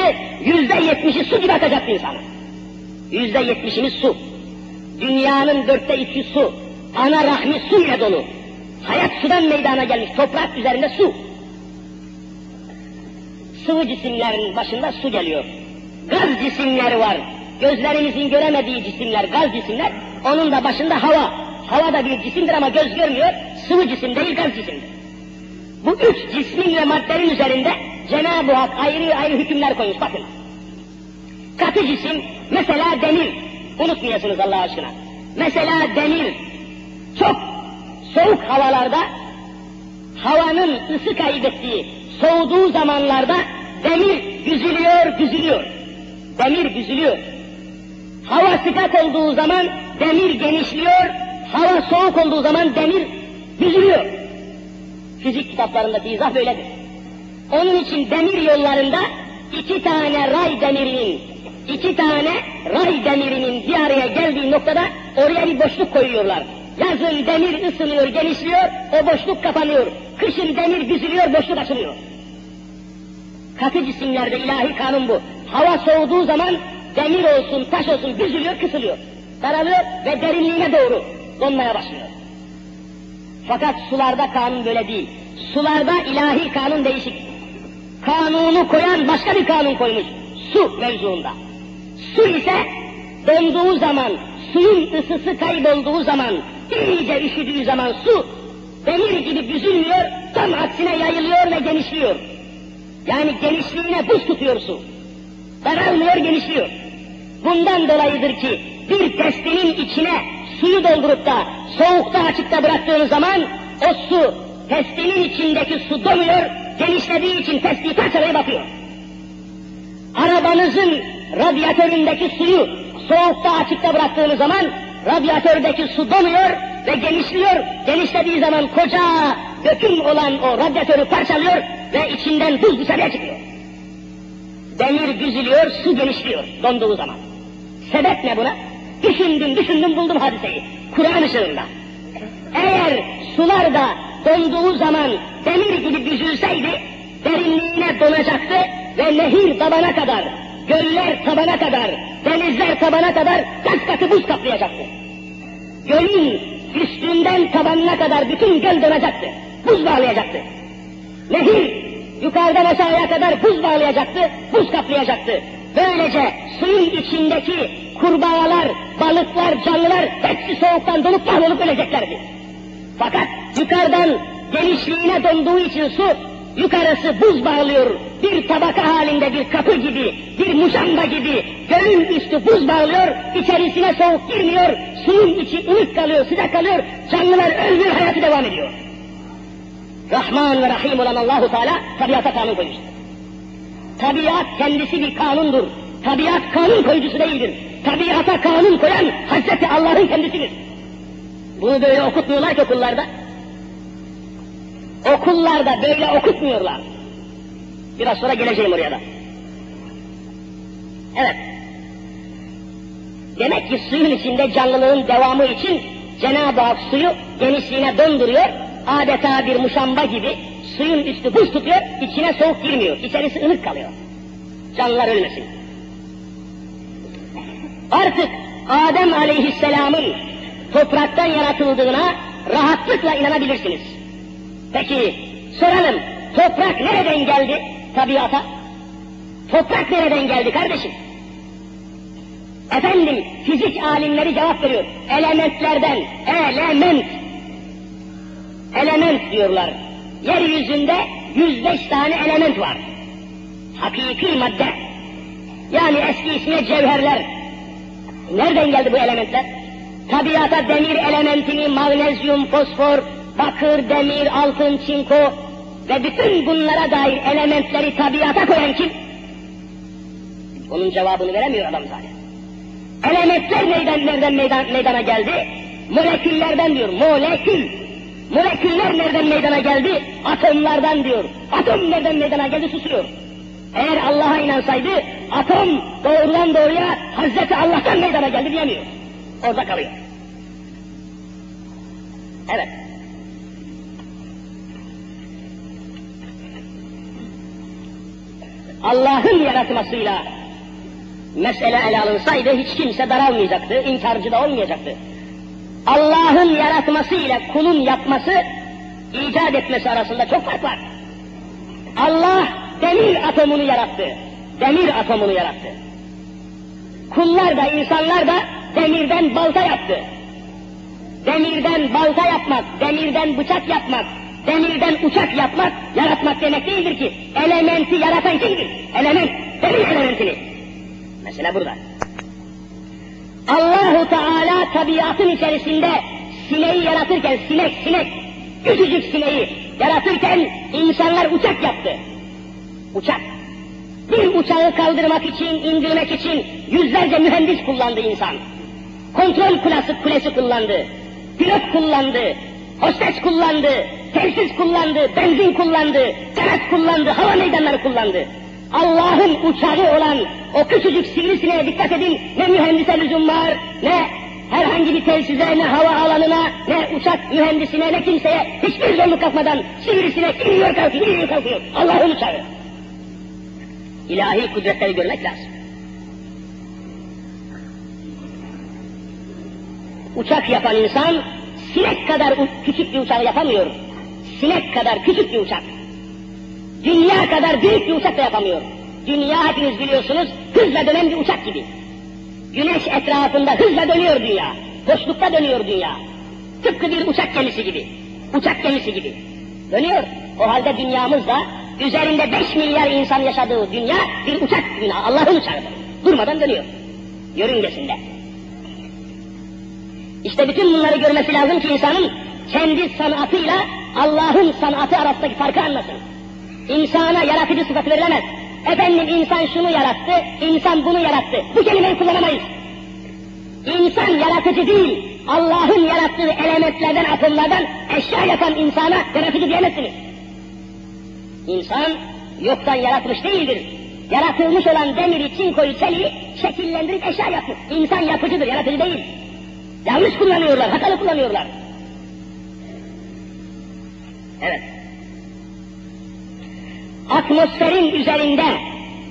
yüzde yetmişi su gibi akacaktı insanı. Yüzde yetmişini su. Dünyanın dörtte iki su. Ana rahmi su ile dolu. Hayat sudan meydana gelmiş, toprak üzerinde su. Sıvı cisimlerin başında su geliyor. Gaz cisimleri var. Gözlerinizin göremediği cisimler, gaz cisimler. Onun da başında hava. Hava da bir cisimdir ama göz görmüyor. Sıvı cisim değil, gaz cisimdir. Bu üç cismin ve maddenin üzerinde Cenab-ı Hak ayrı ayrı hükümler koymuş. Bakın. Katı cisim, mesela demir. Unutmayasınız Allah aşkına. Mesela demir. Çok soğuk havalarda havanın ısı kaybettiği, soğuduğu zamanlarda demir büzülüyor, büzülüyor. Demir büzülüyor. Hava sıcak olduğu zaman demir genişliyor, hava soğuk olduğu zaman demir büzülüyor. Fizik kitaplarındaki izah böyledir. Onun için demir yollarında iki tane ray demirinin, iki tane ray demirinin bir araya geldiği noktada oraya bir boşluk koyuyorlar. Yazın demir ısınıyor, genişliyor, o boşluk kapanıyor. Kışın demir büzülüyor, boşluk açılıyor. Katı cisimlerde ilahi kanun bu. Hava soğuduğu zaman demir olsun, taş olsun büzülüyor, kısılıyor. Daralıyor ve derinliğine doğru donmaya başlıyor. Fakat sularda kanun böyle değil. Sularda ilahi kanun değişik. Kanunu koyan başka bir kanun koymuş. Su mevzuunda. Su ise donduğu zaman, suyun ısısı kaybolduğu zaman, iyice üşüdüğü zaman su demir gibi büzülmüyor, tam aksine yayılıyor ve genişliyor. Yani genişliğine buz tutuyor su. Daralmıyor, genişliyor. Bundan dolayıdır ki bir testinin içine suyu doldurup da soğukta açıkta bıraktığınız zaman o su testinin içindeki su donuyor, genişlediği için testiyi parçalayıp bakıyor. Arabanızın radyatöründeki suyu soğukta açıkta bıraktığınız zaman radyatördeki su donuyor ve genişliyor. Genişlediği zaman koca döküm olan o radyatörü parçalıyor ve içinden buz dışarıya çıkıyor. Demir büzülüyor, su genişliyor donduğu zaman. Sebep ne buna? Düşündüm, düşündüm, buldum hadiseyi. Kur'an ışığında. Eğer sular da donduğu zaman demir gibi büzülseydi, derinliğine donacaktı ve nehir tabana kadar, göller tabana kadar, denizler tabana kadar kaç katı buz kaplayacaktı. Gölün üstünden tabanına kadar bütün göl donacaktı. Buz bağlayacaktı. Nehir yukarıdan aşağıya kadar buz bağlayacaktı, buz kaplayacaktı. Böylece suyun içindeki kurbağalar, balıklar, canlılar hepsi soğuktan donup kahrolup öleceklerdi. Fakat yukarıdan genişliğine donduğu için su yukarısı buz bağlıyor. Bir tabaka halinde bir kapı gibi, bir muşamba gibi gölün üstü buz bağlıyor, içerisine soğuk girmiyor, suyun içi ılık kalıyor, sıcak kalıyor, canlılar ölmüyor, hayatı devam ediyor. Rahman ve Rahim olan Allahu Teala tabiata kanun koymuştur. Tabiat kendisi bir kanundur. Tabiat kanun koyucusu değildir. Tabiata kanun koyan Hazreti Allah'ın kendisidir. Bunu böyle okutmuyorlar ki okullarda. Okullarda böyle okutmuyorlar. Biraz sonra geleceğim oraya da. Evet. Demek ki suyun içinde canlılığın devamı için Cenab-ı Hak suyu genişliğine donduruyor. Adeta bir muşamba gibi suyun üstü buz tutuyor, içine soğuk girmiyor. İçerisi ılık kalıyor. Canlılar ölmesin. Artık Adem Aleyhisselam'ın topraktan yaratıldığına rahatlıkla inanabilirsiniz. Peki soralım, toprak nereden geldi tabiata? Toprak nereden geldi kardeşim? Efendim, fizik alimleri cevap veriyor. Elementlerden, element. Element diyorlar. Yeryüzünde 105 tane element var. Hakiki madde. Yani eski ismi cevherler. Nereden geldi bu elementler? Tabiata demir elementini, magnezyum, fosfor, bakır, demir, altın, çinko ve bütün bunlara dair elementleri tabiata koyan kim? Onun cevabını veremiyor adam zaten. Elementler nereden, nereden meydan, meydana geldi? Moleküllerden diyor, molekül. Moleküller nereden meydana geldi? Atomlardan diyor. Atom nereden meydana geldi susuyor. Eğer Allah'a inansaydı atom doğrudan doğruya Hazreti Allah'tan meydana geldi diyemiyor. Orada kalıyor. Evet. Allah'ın yaratmasıyla mesele ele alınsaydı hiç kimse daralmayacaktı, inkarcı da olmayacaktı. Allah'ın yaratması ile kulun yapması, icat etmesi arasında çok fark var. Allah demir atomunu yarattı. Demir atomunu yarattı. Kullar da insanlar da demirden balta yaptı. Demirden balta yapmak, demirden bıçak yapmak, demirden uçak yapmak, yaratmak demek değildir ki. Elementi yaratan kimdir? Element, demir elementini. Mesela burada. Allahu Teala tabiatın içerisinde sineği yaratırken, sinek, sinek, küçücük sineği yaratırken insanlar uçak yaptı. Uçak. Bir uçağı kaldırmak için, indirmek için yüzlerce mühendis kullandı insan. Kontrol kulesi, kulesi kullandı. Pilot kullandı. Hostes kullandı. Telsiz kullandı. Benzin kullandı. Kanat kullandı. Hava meydanları kullandı. Allah'ın uçağı olan o küçücük sivrisineğe dikkat edin. Ne mühendise lüzum var, ne herhangi bir telsize, ne hava alanına, ne uçak mühendisine, ne kimseye hiçbir zorluk katmadan sivrisinek iniyor kalkıyor, iniyor kalkıyor. Allah'ın uçağı. İlahi kudretleri görmek lazım. Uçak yapan insan sinek kadar küçük bir uçağı yapamıyor. Sinek kadar küçük bir uçak. Dünya kadar büyük bir uçak da yapamıyor. Dünya hepiniz biliyorsunuz hızla dönen bir uçak gibi. Güneş etrafında hızla dönüyor dünya. Boşlukta dönüyor dünya. Tıpkı bir uçak gemisi gibi. Uçak gemisi gibi. Dönüyor. O halde dünyamız da üzerinde 5 milyar insan yaşadığı dünya bir uçak dünya. Allah'ın uçağıdır. Durmadan dönüyor. Yörüngesinde. İşte bütün bunları görmesi lazım ki insanın kendi sanatıyla Allah'ın sanatı arasındaki farkı anlasın. İnsana yaratıcı sıfatı verilemez. Efendim insan şunu yarattı, insan bunu yarattı. Bu kelimeyi kullanamayız. İnsan yaratıcı değil, Allah'ın yarattığı elementlerden, atomlardan eşya yapan insana yaratıcı diyemezsiniz. İnsan yoktan yaratmış değildir. Yaratılmış olan demiri, çinkoyu, çeliği şekillendirip eşya yapmış. İnsan yapıcıdır, yaratıcı değil. Yanlış kullanıyorlar, hatalı kullanıyorlar. Evet. Atmosferin üzerinde,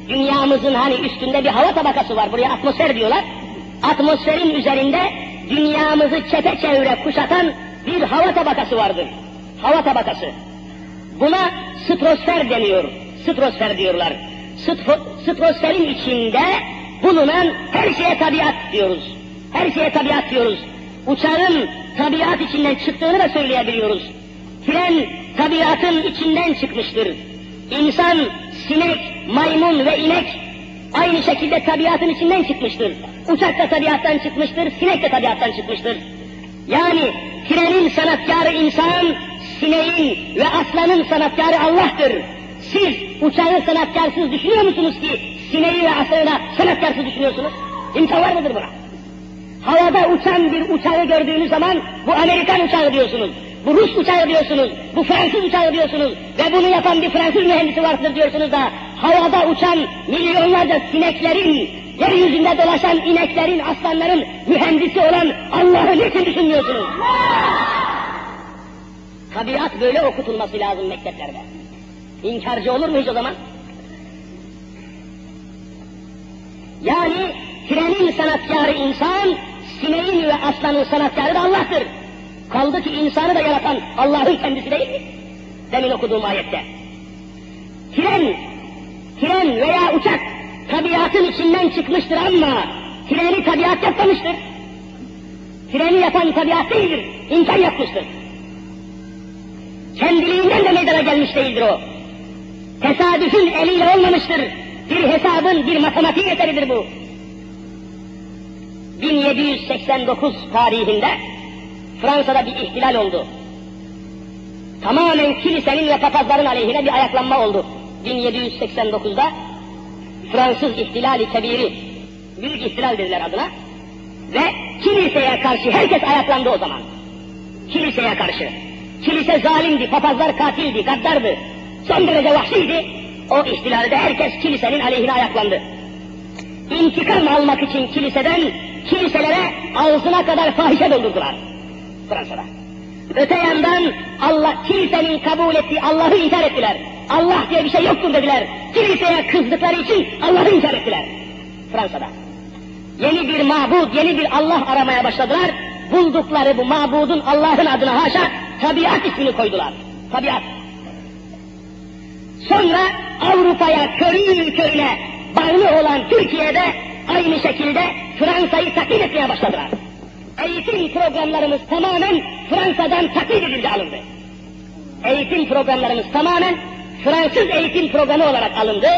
dünyamızın hani üstünde bir hava tabakası var, buraya atmosfer diyorlar. Atmosferin üzerinde dünyamızı çepeçevre kuşatan bir hava tabakası vardır. Hava tabakası. Buna stratosfer deniyor. Stratosfer diyorlar. Stro, stratosferin içinde bulunan her şeye tabiat diyoruz. Her şeye tabiat diyoruz. Uçağın tabiat içinden çıktığını da söyleyebiliyoruz. Tren tabiatın içinden çıkmıştır. İnsan, sinek, maymun ve inek aynı şekilde tabiatın içinden çıkmıştır. Uçak da tabiattan çıkmıştır, sinek de tabiattan çıkmıştır. Yani trenin sanatkarı insan, sineğin ve aslanın sanatkarı Allah'tır. Siz uçağı sanatkarsız düşünüyor musunuz ki sineği ve aslanı sanatkarsız düşünüyorsunuz? İmkan var mıdır buna? Havada uçan bir uçağı gördüğünüz zaman bu Amerikan uçağı diyorsunuz. Bu Rus uçağı diyorsunuz, bu Fransız uçağı diyorsunuz ve bunu yapan bir Fransız mühendisi vardır diyorsunuz da havada uçan milyonlarca sineklerin, yeryüzünde dolaşan ineklerin, aslanların mühendisi olan Allah'ı niçin düşünmüyorsunuz? Tabiat böyle okutulması lazım mekteplerde. İnkarcı olur muyuz o zaman? Yani trenin sanatkarı insan, sineğin ve aslanın sanatkarı da Allah'tır. Kaldı ki insanı da yaratan Allah'ın kendisi değil mi? Demin okuduğum ayette. Tren, tren veya uçak tabiatın içinden çıkmıştır ama treni tabiat yapmamıştır. Treni yapan tabiat değildir, insan yapmıştır. Kendiliğinden de meydana gelmiş değildir o. Tesadüfün eliyle olmamıştır. Bir hesabın, bir matematik eseridir bu. 1789 tarihinde Fransa'da bir ihtilal oldu. Tamamen kilisenin ve papazların aleyhine bir ayaklanma oldu. 1789'da Fransız ihtilali kebiri, büyük ihtilal dediler adına. Ve kiliseye karşı herkes ayaklandı o zaman. Kiliseye karşı. Kilise zalimdi, papazlar katildi, gaddardı. Son derece vahşiydi. O ihtilalde herkes kilisenin aleyhine ayaklandı. İntikam almak için kiliseden kiliselere ağzına kadar fahişe doldurdular. Fransa'da. Öte yandan Allah kilisenin kabul ettiği Allah'ı inkar ettiler. Allah diye bir şey yoktur dediler. Kiliseye kızdıkları için Allah'ı inkar ettiler. Fransa'da. Yeni bir mabud, yeni bir Allah aramaya başladılar. Buldukları bu mabudun Allah'ın adına haşa tabiat ismini koydular. Tabiat. Sonra Avrupa'ya körü körüne bağlı olan Türkiye'de aynı şekilde Fransa'yı taklit etmeye başladılar. Eğitim programlarımız tamamen Fransa'dan taklit edildi alındı. Eğitim programlarımız tamamen Fransız eğitim programı olarak alındı.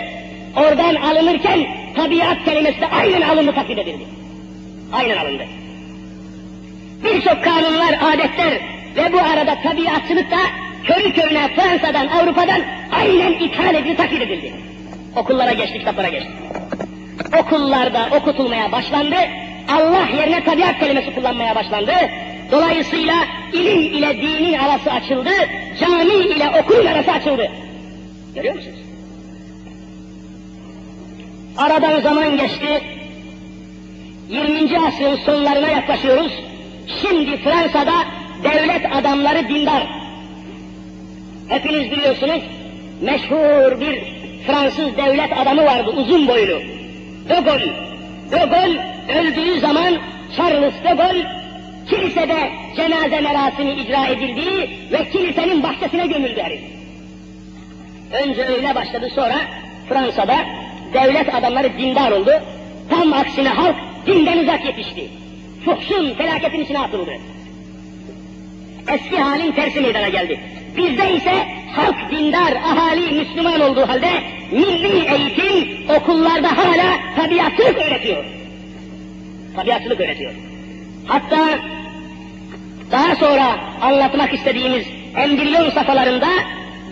Oradan alınırken tabiat kelimesi de aynen alındı taklit edildi. Aynen alındı. Birçok kanunlar, adetler ve bu arada tabiatçılık da körü körüne Fransa'dan, Avrupa'dan aynen ithal edildi, taklit edildi. Okullara geçti, kitaplara geçti. Okullarda okutulmaya başlandı, Allah yerine tabiat kelimesi kullanmaya başlandı. Dolayısıyla ilim ile dinin arası açıldı, cami ile okulun arası açıldı. Görüyor musunuz? Aradan zaman geçti, 20. asrın sonlarına yaklaşıyoruz. Şimdi Fransa'da devlet adamları dindar. Hepiniz biliyorsunuz, meşhur bir Fransız devlet adamı vardı, uzun boylu. De Gaulle. De Gaulle öldüğü zaman Charles de Gaulle kilisede cenaze merasimi icra edildiği ve kilisenin bahçesine gömüldü herif. Önce öyle başladı sonra Fransa'da devlet adamları dindar oldu. Tam aksine halk dinden uzak yetişti. Fuhşun felaketin içine atıldı. Eski halin tersi meydana geldi. Bizde ise halk dindar, ahali Müslüman olduğu halde milli eğitim okullarda hala tabiatçılık öğretiyor. Tabiatçılık öğretiyor. Hatta daha sonra anlatmak istediğimiz embriyon safhalarında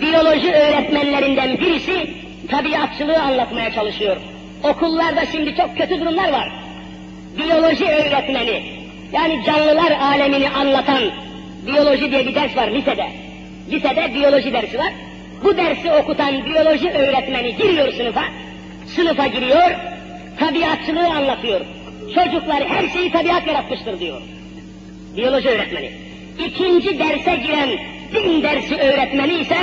biyoloji öğretmenlerinden birisi tabiatçılığı anlatmaya çalışıyor. Okullarda şimdi çok kötü durumlar var. Biyoloji öğretmeni, yani canlılar alemini anlatan biyoloji diye bir ders var lisede. Lisede biyoloji dersi var. Bu dersi okutan biyoloji öğretmeni giriyor sınıfa. Sınıfa giriyor, tabiatçılığı anlatıyor. Çocuklar her şeyi tabiat yaratmıştır diyor. Biyoloji öğretmeni. İkinci derse giren din dersi öğretmeni ise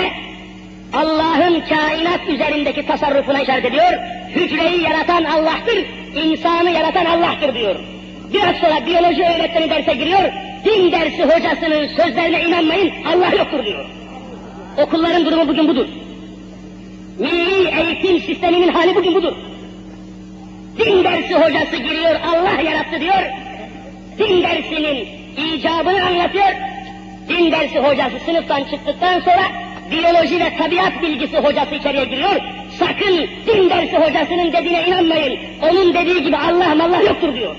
Allah'ın kainat üzerindeki tasarrufuna işaret ediyor. Hücreyi yaratan Allah'tır, insanı yaratan Allah'tır diyor. Biraz sonra biyoloji öğretmeni derse giriyor, din dersi hocasının sözlerine inanmayın, Allah yoktur diyor. Okulların durumu bugün budur. Milli eğitim sisteminin hali bugün budur. Din dersi hocası giriyor, Allah yarattı diyor. Din dersinin icabını anlatıyor. Din dersi hocası sınıftan çıktıktan sonra biyoloji ve tabiat bilgisi hocası içeriye giriyor. Sakın din dersi hocasının dediğine inanmayın. Onun dediği gibi Allah Allah yoktur diyor.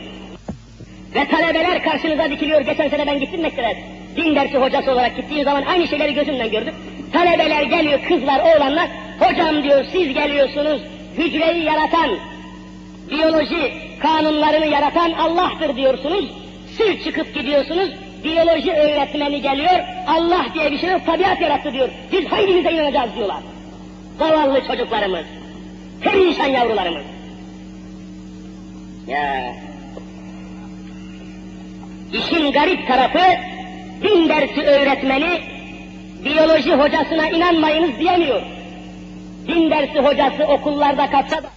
Ve talebeler karşınıza dikiliyor. Geçen sene ben gittim mektebe. Din dersi hocası olarak gittiğim zaman aynı şeyleri gözümden gördüm. Talebeler geliyor, kızlar, oğlanlar. Hocam diyor siz geliyorsunuz, hücreyi yaratan, biyoloji kanunlarını yaratan Allah'tır diyorsunuz. Siz çıkıp gidiyorsunuz, biyoloji öğretmeni geliyor, Allah diye bir şey yok, tabiat yarattı diyor. Biz hangimize inanacağız diyorlar. Zavallı çocuklarımız, perişan yavrularımız. Ya İşin garip tarafı din dersi öğretmeni biyoloji hocasına inanmayınız diyemiyor. Din dersi hocası okullarda katsa da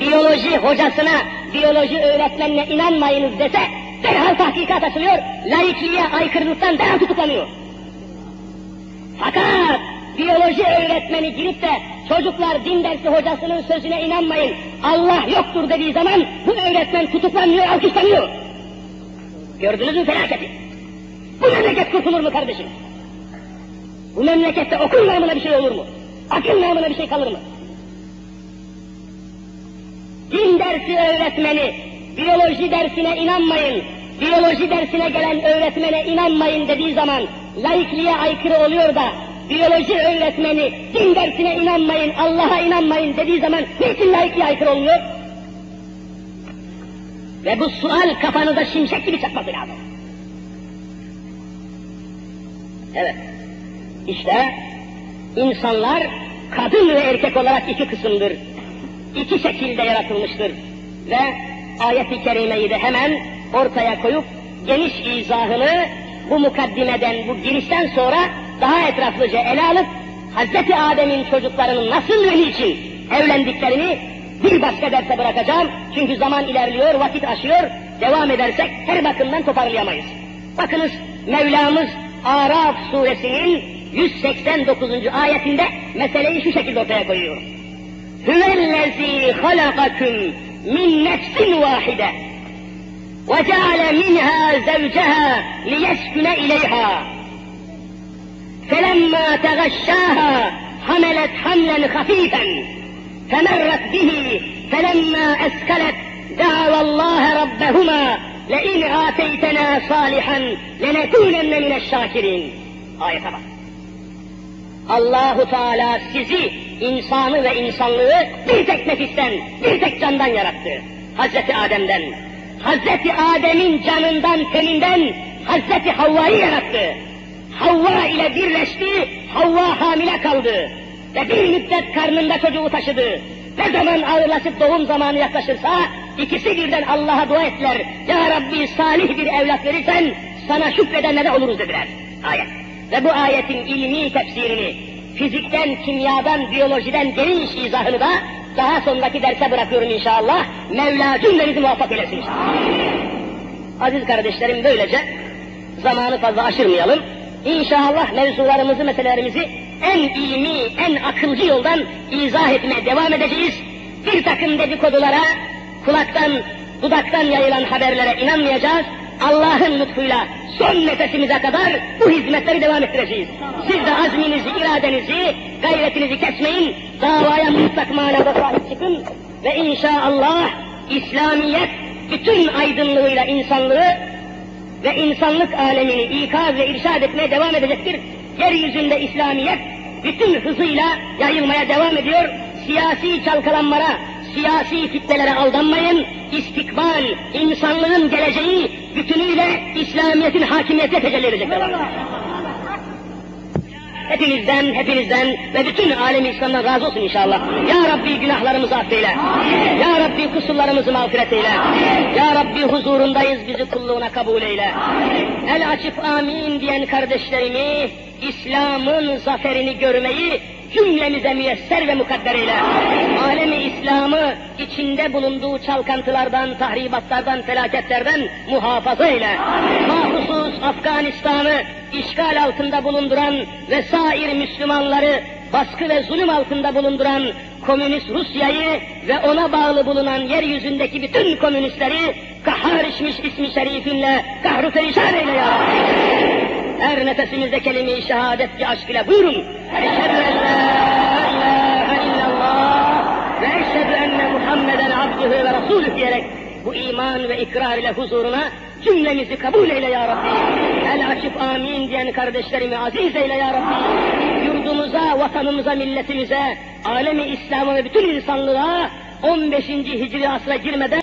biyoloji hocasına, biyoloji öğretmenine inanmayınız dese derhal tahkikat açılıyor, laikliğe aykırılıktan derhal tutuklanıyor. Fakat biyoloji öğretmeni girip de çocuklar din dersi hocasının sözüne inanmayın, Allah yoktur dediği zaman bu öğretmen tutuklanmıyor, alkışlanıyor. Gördünüz mü felaketi? Bu memleket kurtulur mu kardeşim? Bu memlekette okul namına bir şey olur mu? Akıl namına bir şey kalır mı? Din dersi öğretmeni, biyoloji dersine inanmayın, biyoloji dersine gelen öğretmene inanmayın dediği zaman laikliğe aykırı oluyor da biyoloji öğretmeni din dersine inanmayın, Allah'a inanmayın dediği zaman niçin laikliğe aykırı olmuyor? Ve bu sual kafanıza şimşek gibi çakması lazım. Evet. İşte insanlar kadın ve erkek olarak iki kısımdır. İki şekilde yaratılmıştır. Ve ayet-i kerimeyi de hemen ortaya koyup geniş izahını bu mukaddimeden, bu girişten sonra daha etraflıca ele alıp Hazreti Adem'in çocuklarının nasıl ve niçin evlendiklerini bir başka derse bırakacağım. Çünkü zaman ilerliyor, vakit aşıyor. Devam edersek her bakımdan toparlayamayız. Bakınız Mevlamız Araf suresinin 189. ayetinde meseleyi şu şekilde ortaya koyuyor. Hüvellezî halakaküm min nefsin vahide ve ceale minha zevceha liyesküne ileyha felemma tegaşşâha hamelet hamlen hafifen فمرت به فلما أسكلت دعوا الله ربهما لئن آتيتنا صالحا لنكونن من الشاكرين آية bak. Allahu Teala sizi insanı ve insanlığı bir tek nefisten, bir tek candan yarattı. Hazreti Adem'den. Hazreti Adem'in canından, teninden Hazreti Havva'yı yarattı. Havva ile birleşti, Havva hamile kaldı. Ve bir müddet karnında çocuğu taşıdı. Ne zaman ağırlaşıp doğum zamanı yaklaşırsa ikisi birden Allah'a dua ettiler. Ya Rabbi salih bir evlat verirsen sana şükredenlere oluruz dediler. Ayet. Ve bu ayetin ilmi tefsirini, fizikten, kimyadan, biyolojiden geniş izahını da daha sonraki derse bırakıyorum inşallah. Mevla cümlenizi muvaffak eylesin inşallah. Aziz kardeşlerim böylece zamanı fazla aşırmayalım. İnşallah mevzularımızı, meselelerimizi en ilmi, en akılcı yoldan izah etmeye devam edeceğiz. Bir takım dedikodulara, kulaktan, dudaktan yayılan haberlere inanmayacağız. Allah'ın lütfuyla son nefesimize kadar bu hizmetleri devam ettireceğiz. Siz de azminizi, iradenizi, gayretinizi kesmeyin. Davaya mutlak manada sahip çıkın. Ve inşallah İslamiyet bütün aydınlığıyla insanlığı ve insanlık alemini ikaz ve irşad etmeye devam edecektir. Yeryüzünde İslamiyet bütün hızıyla yayılmaya devam ediyor. Siyasi çalkalanmalara, siyasi fitnelere aldanmayın. İstikbal, insanlığın geleceği bütünüyle İslamiyet'in hakimiyetine tecelli edecektir. Hepinizden, hepinizden ve bütün alemi İslam'dan razı olsun inşallah. Ya Rabbi günahlarımızı affeyle. Ya Rabbi kusurlarımızı mağfiret eyle. Ya Rabbi huzurundayız bizi kulluğuna kabul eyle. El açıp amin diyen kardeşlerimi İslam'ın zaferini görmeyi cümlemize müyesser ve mukadder eyle. Alemi İslam'ı içinde bulunduğu çalkantılardan, tahribatlardan, felaketlerden muhafaza eyle. Mahsusuz Afganistan'ı işgal altında bulunduran ve sair Müslümanları baskı ve zulüm altında bulunduran komünist Rusya'yı ve ona bağlı bulunan yeryüzündeki bütün komünistleri içmiş ismi şerifinle kahru perişan eyle ya. Her nefesimizde kelime-i şehadet ki aşk ile buyurun. Eşhedü en la ilahe illallah ve eşhedü enne Muhammeden abdühü ve rasulü diyerek bu iman ve ikrar ile huzuruna cümlemizi kabul eyle ya Rabbi. El açıp amin diyen kardeşlerimi aziz eyle ya Rabbi. Yurdumuza, vatanımıza, milletimize, alemi İslam'a ve bütün insanlığa 15. Hicri asra girmeden